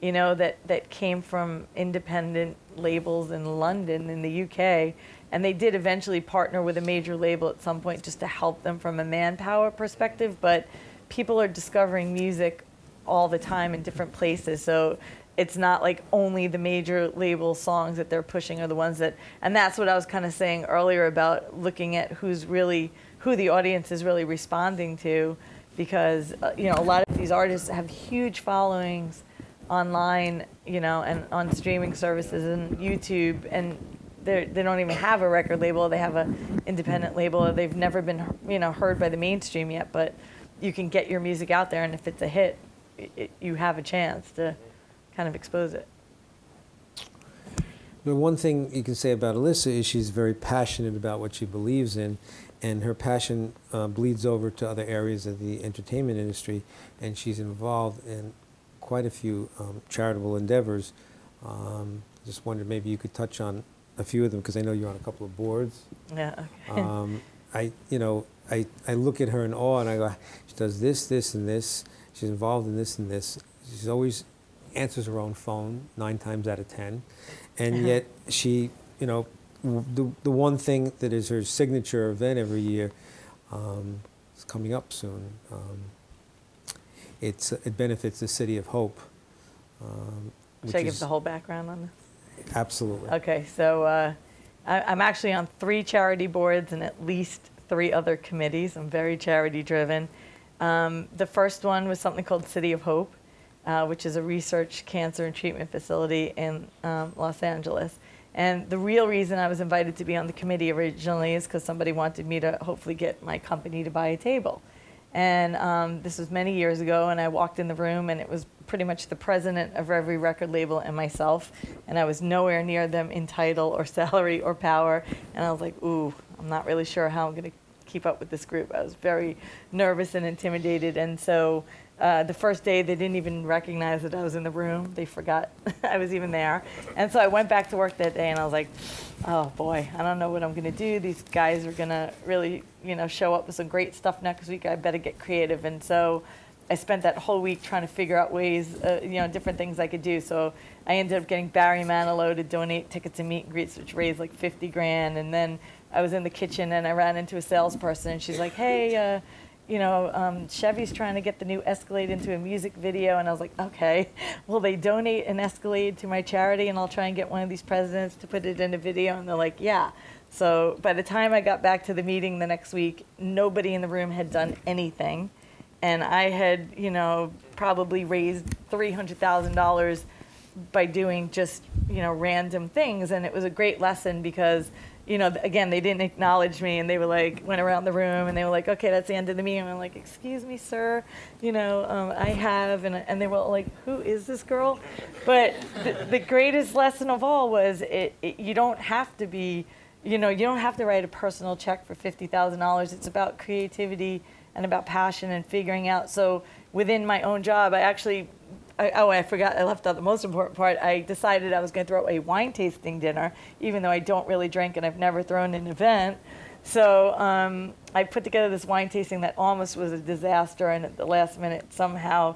you know, that, that came from independent labels in London, in the UK, and they did eventually partner with a major label at some point just to help them from a manpower perspective. But people are discovering music all the time in different places. So it's not like only the major label songs that they're pushing are the ones that, and that's what I was kind of saying earlier about looking at who's really, who the audience is really responding to, because uh, you know a lot of these artists have huge followings online, you know, and on streaming services and YouTube, and they they don't even have a record label. They have a independent label. Or they've never been you know heard by the mainstream yet, but you can get your music out there, and if it's a hit, it, you have a chance to kind of expose it. The one thing you can say about Alissa is she's very passionate about what she believes in, and her passion uh, bleeds over to other areas of the entertainment industry, and she's involved in quite a few um, charitable endeavors. Um, just wondered maybe you could touch on a few of them because I know you're on a couple of boards. Yeah. Okay. Um, I, you know, I, I look at her in awe and I go, she does this, this, and this. She's involved in this and this. She's always answers her own phone nine times out of ten, and Uh-huh. yet she, you know, the the one thing that is her signature event every year, um, is coming up soon. Um, it's it benefits the city of Hope. Um, Should I give is- the whole background on this? Absolutely. Okay, so uh, I, I'm actually on three charity boards and at least three other committees. I'm very charity driven. Um, the first one was something called City of Hope, uh, which is a research cancer and treatment facility in um, Los Angeles. And the real reason I was invited to be on the committee originally is because somebody wanted me to hopefully get my company to buy a table. And um, this was many years ago, and I walked in the room, and it was pretty much the president of every record label and myself, and I was nowhere near them in title or salary or power. And I was like, ooh, I'm not really sure how I'm going to keep up with this group. I was very nervous and intimidated, and so uh, the first day they didn't even recognize that I was in the room. They forgot I was even there, and so I went back to work that day, and I was like, oh boy, I don't know what I'm going to do. These guys are going to really, you know, show up with some great stuff next week. I better get creative, and so. I spent that whole week trying to figure out ways, uh, you know, different things I could do. So I ended up getting Barry Manilow to donate tickets to meet and greets, which raised like 50 grand. And then I was in the kitchen and I ran into a salesperson and she's like, hey, uh, you know, um, Chevy's trying to get the new Escalade into a music video. And I was like, okay, will they donate an Escalade to my charity and I'll try and get one of these presidents to put it in a video? And they're like, yeah. So by the time I got back to the meeting the next week, nobody in the room had done anything and I had, you know, probably raised three hundred thousand dollars by doing just, you know, random things, and it was a great lesson because, you know, again, they didn't acknowledge me, and they were like, went around the room, and they were like, okay, that's the end of the meeting. I'm like, excuse me, sir, you know, um, I have, and and they were like, who is this girl? But the, the greatest lesson of all was it, it, you don't have to be, you know, you don't have to write a personal check for fifty thousand dollars. It's about creativity and about passion and figuring out. So within my own job, I actually I, oh, I forgot. I left out the most important part. I decided I was going to throw a wine tasting dinner, even though I don't really drink and I've never thrown an event. So um, I put together this wine tasting that almost was a disaster, and at the last minute, somehow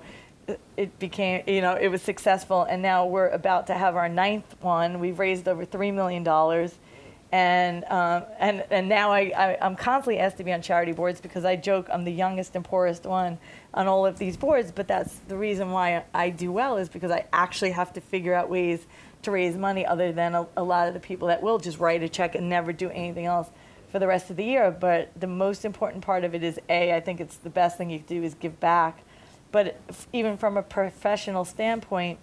it became, you know, it was successful. And now we're about to have our ninth one. We've raised over $3 million. And, um, and, and now I, I, I'm constantly asked to be on charity boards because I joke I'm the youngest and poorest one on all of these boards. But that's the reason why I do well is because I actually have to figure out ways to raise money other than a, a lot of the people that will just write a check and never do anything else for the rest of the year. But the most important part of it is A, I think it's the best thing you can do is give back. But even from a professional standpoint,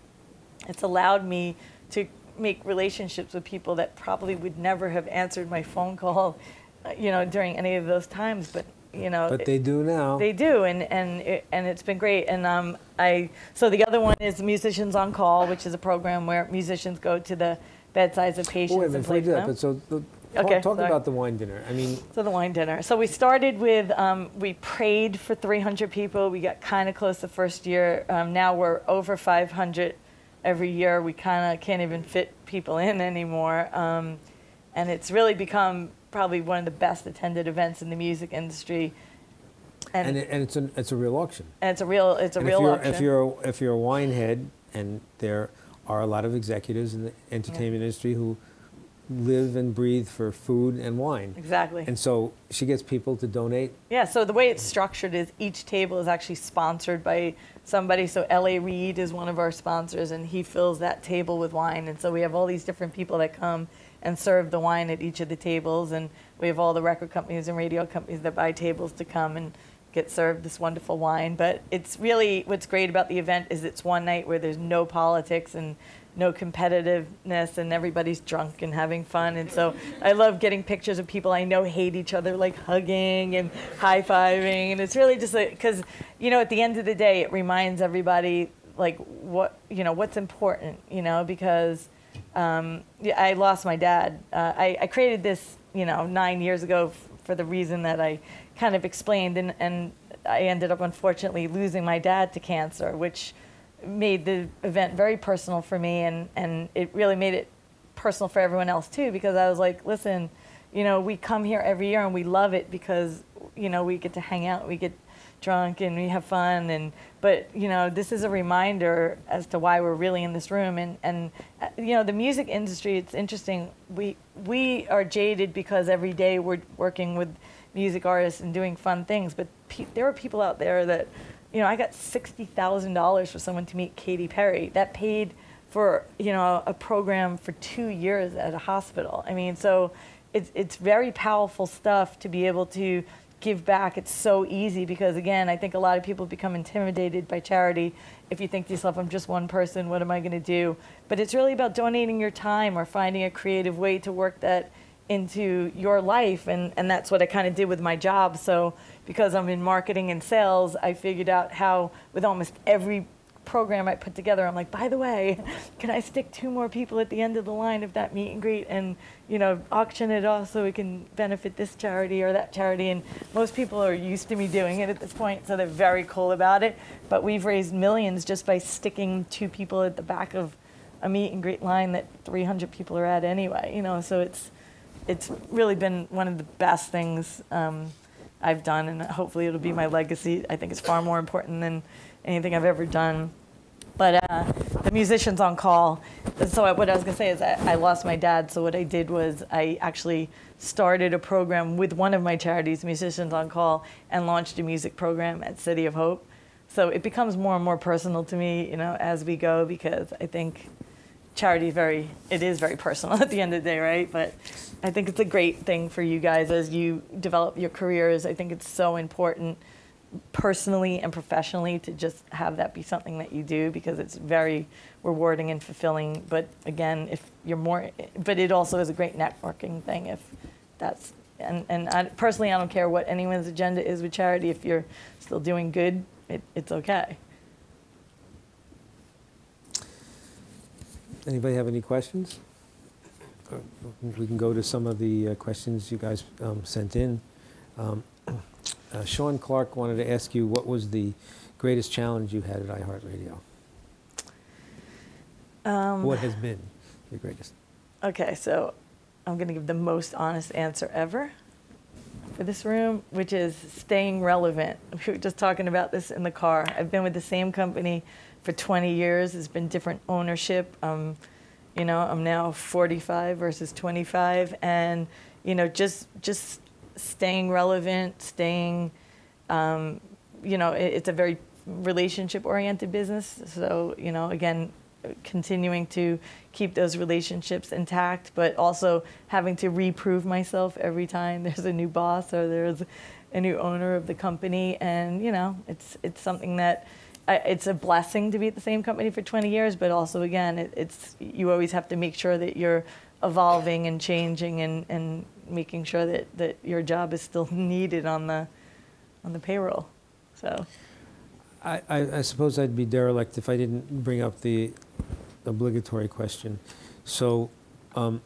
it's allowed me to make relationships with people that probably would never have answered my phone call, you know, during any of those times. But you know, But they do now. they do, and and it, and it's been great. And um, I so the other one is Musicians on Call, which is a program where musicians go to the bedsides of patients Oh, wait a and minute, play before you do that, but so, the- Okay, talk, talk about the wine dinner. I mean, So the wine dinner. So we started with um, we prayed for 300 people. We got kind of close the first year. Um, now we're over 500 every year. We kind of can't even fit people in anymore, um, and it's really become probably one of the best attended events in the music industry. And, and, it, and it's, an, it's a real auction. and it's a real it's a And real if you're, auction. If you're, if you're a wine head, and there are a lot of executives in the entertainment industry who live and breathe for food and wine. exactly. And so she gets people to donate. Yeah, so the way it's structured is each table is actually sponsored by somebody. So L.A. Reid is one of our sponsors, and he fills that table with wine. And so we have all these different people that come and serve the wine at each of the tables, and we have all the record companies and radio companies that buy tables to come and get served this wonderful wine. But it's really what's great about the event is it's one night where there's no politics and no competitiveness and everybody's drunk and having fun. And so i love getting pictures of people i know hate each other like hugging and high-fiving. And it's really just because you know at the end of the day it reminds everybody like what you know what's important you know because um, i lost my dad. Uh, I, I created this you know nine years ago f- for the reason that i kind of explained and, and i ended up unfortunately losing my dad to cancer which made the event very personal for me and, and it really made it personal for everyone else too because I was like, listen, you know, we come here every year and we love it because, you know, we get to hang out, we get drunk and we have fun and but you know this is a reminder as to why we're really in this room and and uh, you know the music industry it's interesting we we are jaded because every day we're working with music artists and doing fun things but pe- there are people out there that you know, I got sixty thousand dollars for someone to meet Katy Perry. That paid for you know a program for two years at a hospital. I mean, so it's it's very powerful stuff to be able to give back. It's so easy because again, I think a lot of people become intimidated by charity. If you think to yourself, I'm just one person, what am I going to do? But it's really about donating your time or finding a creative way to work that into your life and, and that's what I kind of did with my job. So because I'm in marketing and sales, I figured out how with almost every program I put together, I'm like, by the way, can I stick two more people at the end of the line of that meet and greet and, you know, auction it off so we can benefit this charity or that charity? And most people are used to me doing it at this point, so they're very cool about it. But we've raised millions just by sticking two people at the back of a meet and greet line that 300 people are at anyway, you know, so it's, it's really been one of the best things um, I've done, and hopefully it'll be my legacy. I think it's far more important than anything I've ever done. But uh, the musicians on call. So what I was gonna say is I, I lost my dad. So what I did was I actually started a program with one of my charities, Musicians on Call, and launched a music program at City of Hope. So it becomes more and more personal to me, you know, as we go because I think charity is very it is very personal at the end of the day right but i think it's a great thing for you guys as you develop your careers i think it's so important personally and professionally to just have that be something that you do because it's very rewarding and fulfilling but again if you're more but it also is a great networking thing if that's and, and I, personally i don't care what anyone's agenda is with charity if you're still doing good it, it's okay Anybody have any questions? Uh, We can go to some of the uh, questions you guys um, sent in. Um, uh, Sean Clark wanted to ask you what was the greatest challenge you had at iHeartRadio? Um, what has been your greatest? Okay, so I'm going to give the most honest answer ever for this room, which is staying relevant. We were just talking about this in the car. I've been with the same company for 20 years. It's been different ownership. Um, you know, I'm now 45 versus 25, and you know, just just staying relevant, staying. Um, you know, it, it's a very relationship-oriented business. So you know, again, continuing to keep those relationships intact, but also having to reprove myself every time there's a new boss or there's a new owner of the company. And you know, it's it's something that I, it's a blessing to be at the same company for 20 years, but also again, it, it's you always have to make sure that you're evolving and changing and, and making sure that, that your job is still needed on the on the payroll. So. I, I, I suppose I'd be derelict if I didn't bring up the obligatory question. So, um,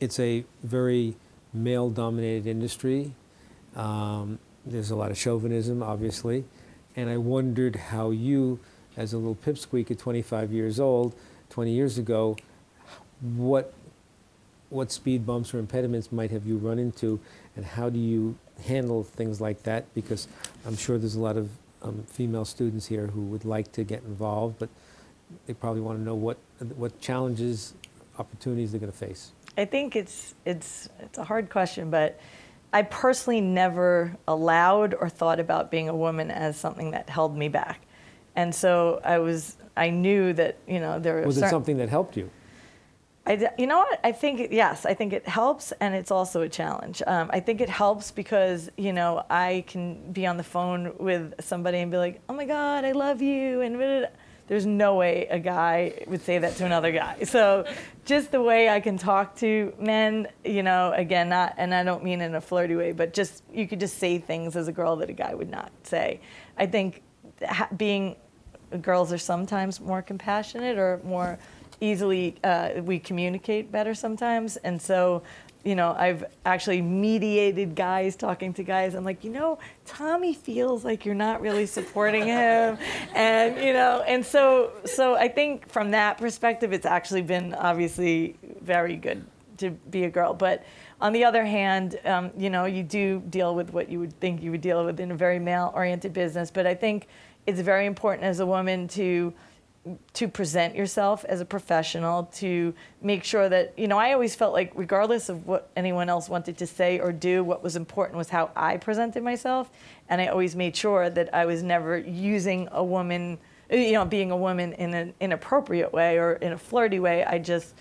it's a very male-dominated industry. Um, there's a lot of chauvinism, obviously, and I wondered how you, as a little pipsqueak at 25 years old, 20 years ago, what what speed bumps or impediments might have you run into, and how do you handle things like that? Because I'm sure there's a lot of um, female students here who would like to get involved, but they probably want to know what what challenges, opportunities they're going to face. I think it's it's it's a hard question, but I personally never allowed or thought about being a woman as something that held me back, and so I was I knew that you know there was it something that helped you. I, you know what? I think yes. I think it helps, and it's also a challenge. Um, I think it helps because you know I can be on the phone with somebody and be like, "Oh my God, I love you," and there's no way a guy would say that to another guy. So just the way I can talk to men, you know, again, not, and I don't mean in a flirty way, but just you could just say things as a girl that a guy would not say. I think being girls are sometimes more compassionate or more easily uh, we communicate better sometimes, and so you know, I've actually mediated guys talking to guys. I'm like, you know, Tommy feels like you're not really supporting him, and you know, and so so I think from that perspective, it's actually been obviously very good to be a girl. But on the other hand, um, you know, you do deal with what you would think you would deal with in a very male-oriented business. But I think it's very important as a woman to to present yourself as a professional, to make sure that, you know, I always felt like, regardless of what anyone else wanted to say or do, what was important was how I presented myself. And I always made sure that I was never using a woman, you know, being a woman in an inappropriate way or in a flirty way. I just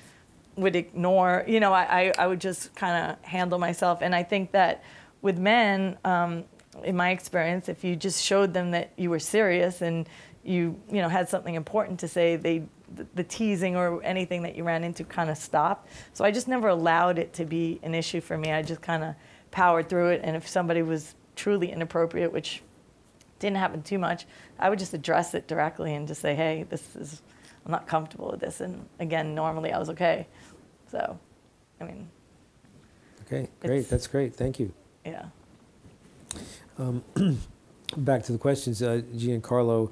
would ignore, you know, I, I would just kind of handle myself. And I think that with men, um, in my experience, if you just showed them that you were serious and you you know had something important to say, they the, the teasing or anything that you ran into kind of stopped. So I just never allowed it to be an issue for me. I just kind of powered through it, and if somebody was truly inappropriate, which didn't happen too much, I would just address it directly and just say, hey, this is I'm not comfortable with this. And again, normally I was okay. So, I mean. Okay, great. That's great. Thank you. Yeah. Um, back to the questions, uh, Giancarlo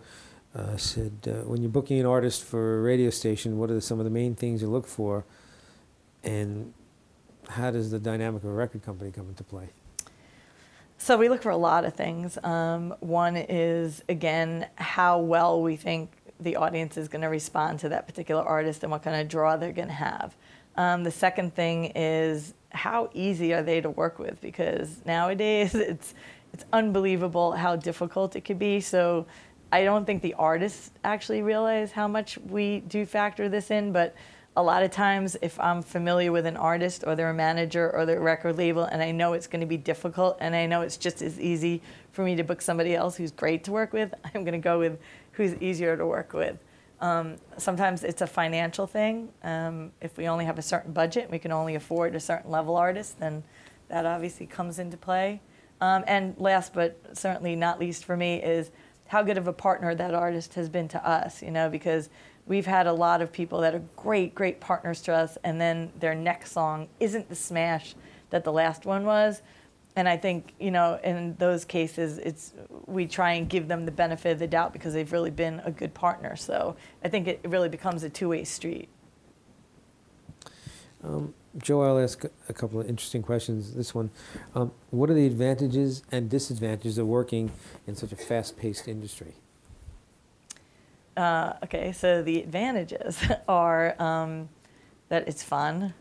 uh, said, uh, when you're booking an artist for a radio station, what are some of the main things you look for, and how does the dynamic of a record company come into play? So we look for a lot of things. Um, one is again how well we think the audience is going to respond to that particular artist and what kind of draw they're going to have. Um, the second thing is how easy are they to work with because nowadays it's it's unbelievable how difficult it could be. So I don't think the artists actually realize how much we do factor this in, but a lot of times if I'm familiar with an artist or their manager or their record label and I know it's going to be difficult and I know it's just as easy for me to book somebody else who's great to work with, I'm going to go with who's easier to work with. Um, sometimes it's a financial thing. Um, if we only have a certain budget, we can only afford a certain level artist, then that obviously comes into play. Um, and last but certainly not least for me is how good of a partner that artist has been to us, you know, because we've had a lot of people that are great, great partners to us, and then their next song isn't the smash that the last one was. and I think you know in those cases, it's we try and give them the benefit of the doubt because they've really been a good partner. So I think it really becomes a two-way street. Um, Joe, I'll ask a couple of interesting questions. This one, um, what are the advantages and disadvantages of working in such a fast-paced industry? Uh, okay, so the advantages are um, that it's fun.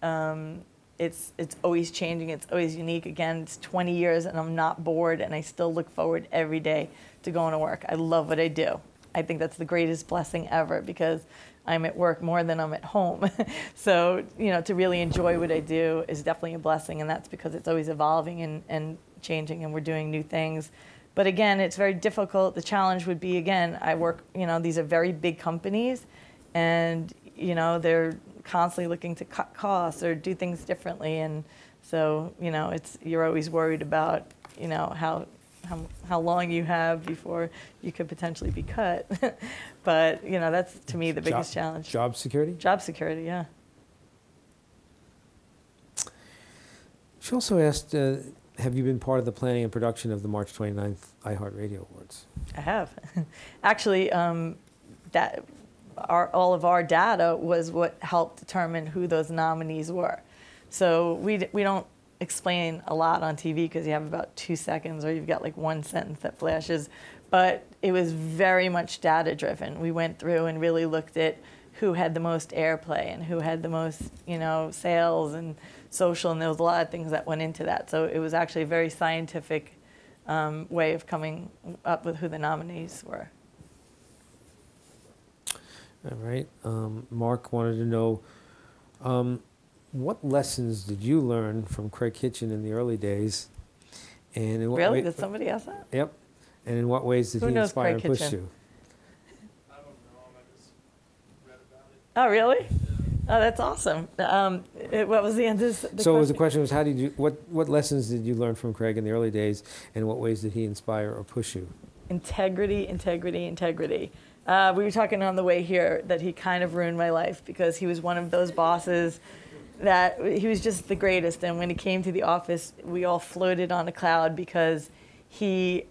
Um, it's it's always changing. It's always unique. Again, it's 20 years, and I'm not bored, and I still look forward every day to going to work. I love what I do. I think that's the greatest blessing ever because I'm at work more than I'm at home. so you know, to really enjoy what I do is definitely a blessing, and that's because it's always evolving and, and changing, and we're doing new things. But again, it's very difficult. The challenge would be again, I work. You know, these are very big companies, and you know they're constantly looking to cut costs or do things differently. And so, you know, it's you're always worried about, you know, how how, how long you have before you could potentially be cut. but you know, that's to me the biggest job, challenge. Job security. Job security, yeah. She also asked, uh, have you been part of the planning and production of the March 29th iHeartRadio Awards? I have. Actually, um, that our, all of our data was what helped determine who those nominees were. So we, we don't explain a lot on TV because you have about two seconds or you've got like one sentence that flashes. But it was very much data driven. We went through and really looked at who had the most airplay and who had the most, you know, sales and social, and there was a lot of things that went into that. So it was actually a very scientific um, way of coming up with who the nominees were. All right. Um, Mark wanted to know um, what lessons did you learn from Kraig Kitchin in the early days? And in what really? Way, did somebody ask that? Yep. And in what ways did Who he inspire Kraig and push Kitchin? you? I don't know. I just read about it. Oh, really? Oh, that's awesome. Um, it- what was the end of the so, question? the question was, how did you? What what lessons did you learn from Kraig in the early days, and what ways did he inspire or push you? integrity, integrity, integrity. Uh, we were talking on the way here that he kind of ruined my life because he was one of those bosses that he was just the greatest. And when he came to the office, we all floated on a cloud because he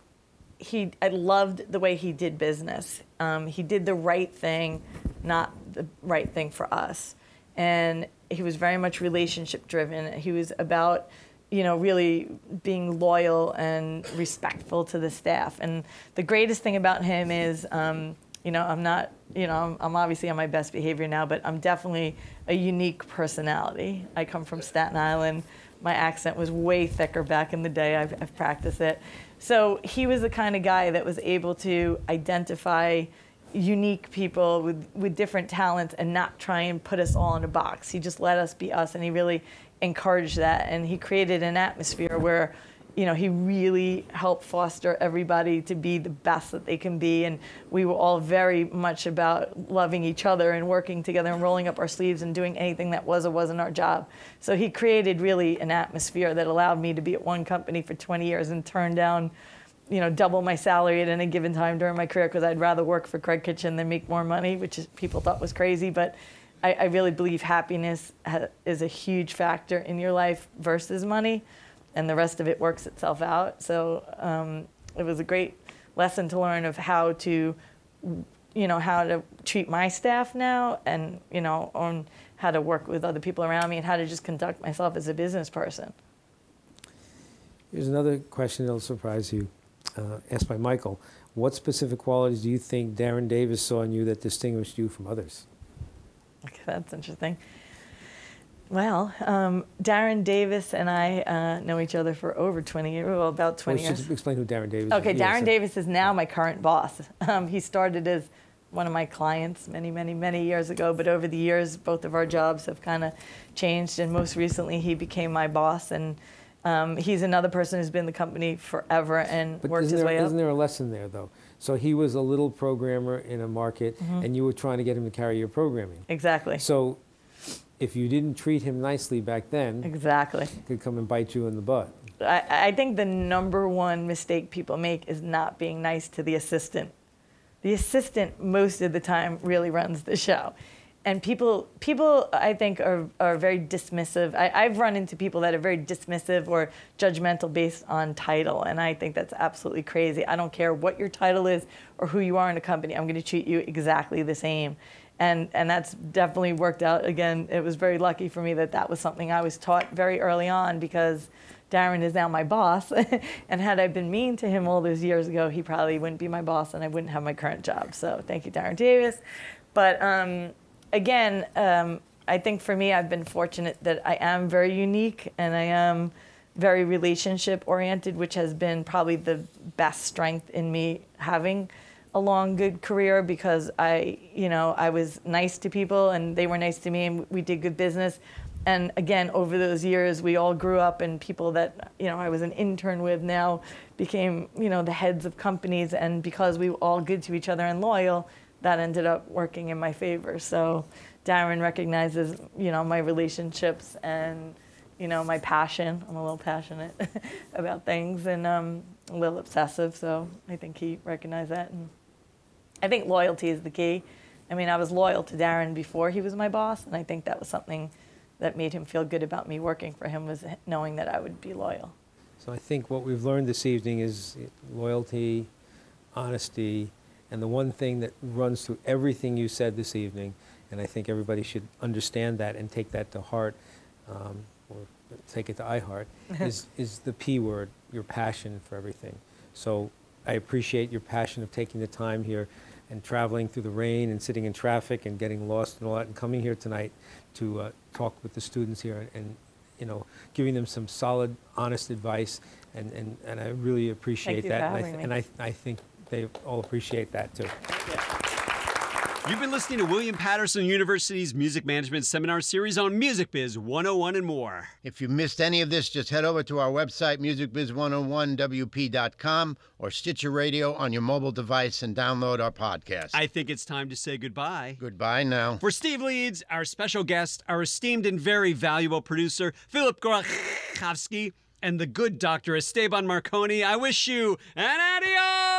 he I loved the way he did business. Um, he did the right thing, not the right thing for us. And he was very much relationship driven. He was about you know, really being loyal and respectful to the staff. And the greatest thing about him is, um, you know, I'm not, you know, I'm, I'm obviously on my best behavior now, but I'm definitely a unique personality. I come from Staten Island. My accent was way thicker back in the day. I've, I've practiced it. So he was the kind of guy that was able to identify unique people with, with different talents and not try and put us all in a box. He just let us be us and he really encouraged that and he created an atmosphere where you know he really helped foster everybody to be the best that they can be. And we were all very much about loving each other and working together and rolling up our sleeves and doing anything that was or wasn't our job. So he created really an atmosphere that allowed me to be at one company for 20 years and turn down you know, double my salary at any given time during my career because I'd rather work for Kraig Kitchin than make more money, which is, people thought was crazy. But I, I really believe happiness ha- is a huge factor in your life versus money, and the rest of it works itself out. So um, it was a great lesson to learn of how to, you know, how to treat my staff now, and you know, on how to work with other people around me, and how to just conduct myself as a business person. Here's another question that'll surprise you. Uh, asked by Michael, what specific qualities do you think Darren Davis saw in you that distinguished you from others? Okay, that's interesting. Well, um, Darren Davis and I uh, know each other for over 20 years, well, about 20 well, years. Just explain who Darren Davis Okay, is. Yeah, Darren Davis is now my current boss. Um, he started as one of my clients many, many, many years ago, but over the years, both of our jobs have kind of changed, and most recently, he became my boss. And um, he's another person who's been in the company forever and But worked his there, way up. isn't there a lesson there, though? So he was a little programmer in a market, Mm-hmm. and you were trying to get him to carry your programming. Exactly. So if you didn't treat him nicely back then, Exactly. he could come and bite you in the butt. I, I think the number one mistake people make is not being nice to the assistant. The assistant, most of the time, really runs the show. and people people I think are, are very dismissive. I, I've run into people that are very dismissive or judgmental based on title, and I think that's absolutely crazy. I don't care what your title is or who you are in a company. I'm going to treat you exactly the same, and and that's definitely worked out. Again, it was very lucky for me that that was something I was taught very early on because. Darren is now my boss, and had I been mean to him all those years ago, he probably wouldn't be my boss, and I wouldn't have my current job. So thank you, Darren Davis. But um, again, um, I think for me, I've been fortunate that I am very unique and I am very relationship oriented, which has been probably the best strength in me having a long, good career because I, you know, I was nice to people and they were nice to me and we did good business. And again, over those years, we all grew up and people that, you know, I was an intern with now became, you know, the heads of companies. And because we were all good to each other and loyal, that ended up working in my favor. So Darren recognizes, you know, my relationships and, you know, my passion. I'm a little passionate about things and um, a little obsessive. So I think he recognized that. And I think loyalty is the key. I mean, I was loyal to Darren before he was my boss, and I think that was something that made him feel good about me working for him was knowing that I would be loyal. So I think what we've learned this evening is loyalty, honesty, and the one thing that runs through everything you said this evening, and I think everybody should understand that and take that to heart, um, or take it to iHeart, is, is the P word, your passion for everything. So I appreciate your passion of taking the time here and traveling through the rain and sitting in traffic and getting lost and all that and coming here tonight to uh, talk with the students here and, you know, giving them some solid, honest advice. And, and, and I really appreciate you that. for and I, having me. and I, I think they all appreciate that too. You've been listening to William Paterson University's Music Management Seminar Series on Music Biz 101 and more. If you missed any of this, just head over to our website, musicbiz101wp.com or Stitcher Radio on your mobile device and download our podcast. I think it's time to say goodbye. Goodbye now. For Steve Leeds, our special guest, our esteemed and very valuable producer, Philip Gorachowski, and the good doctor, Esteban Marcone, I wish you an adios!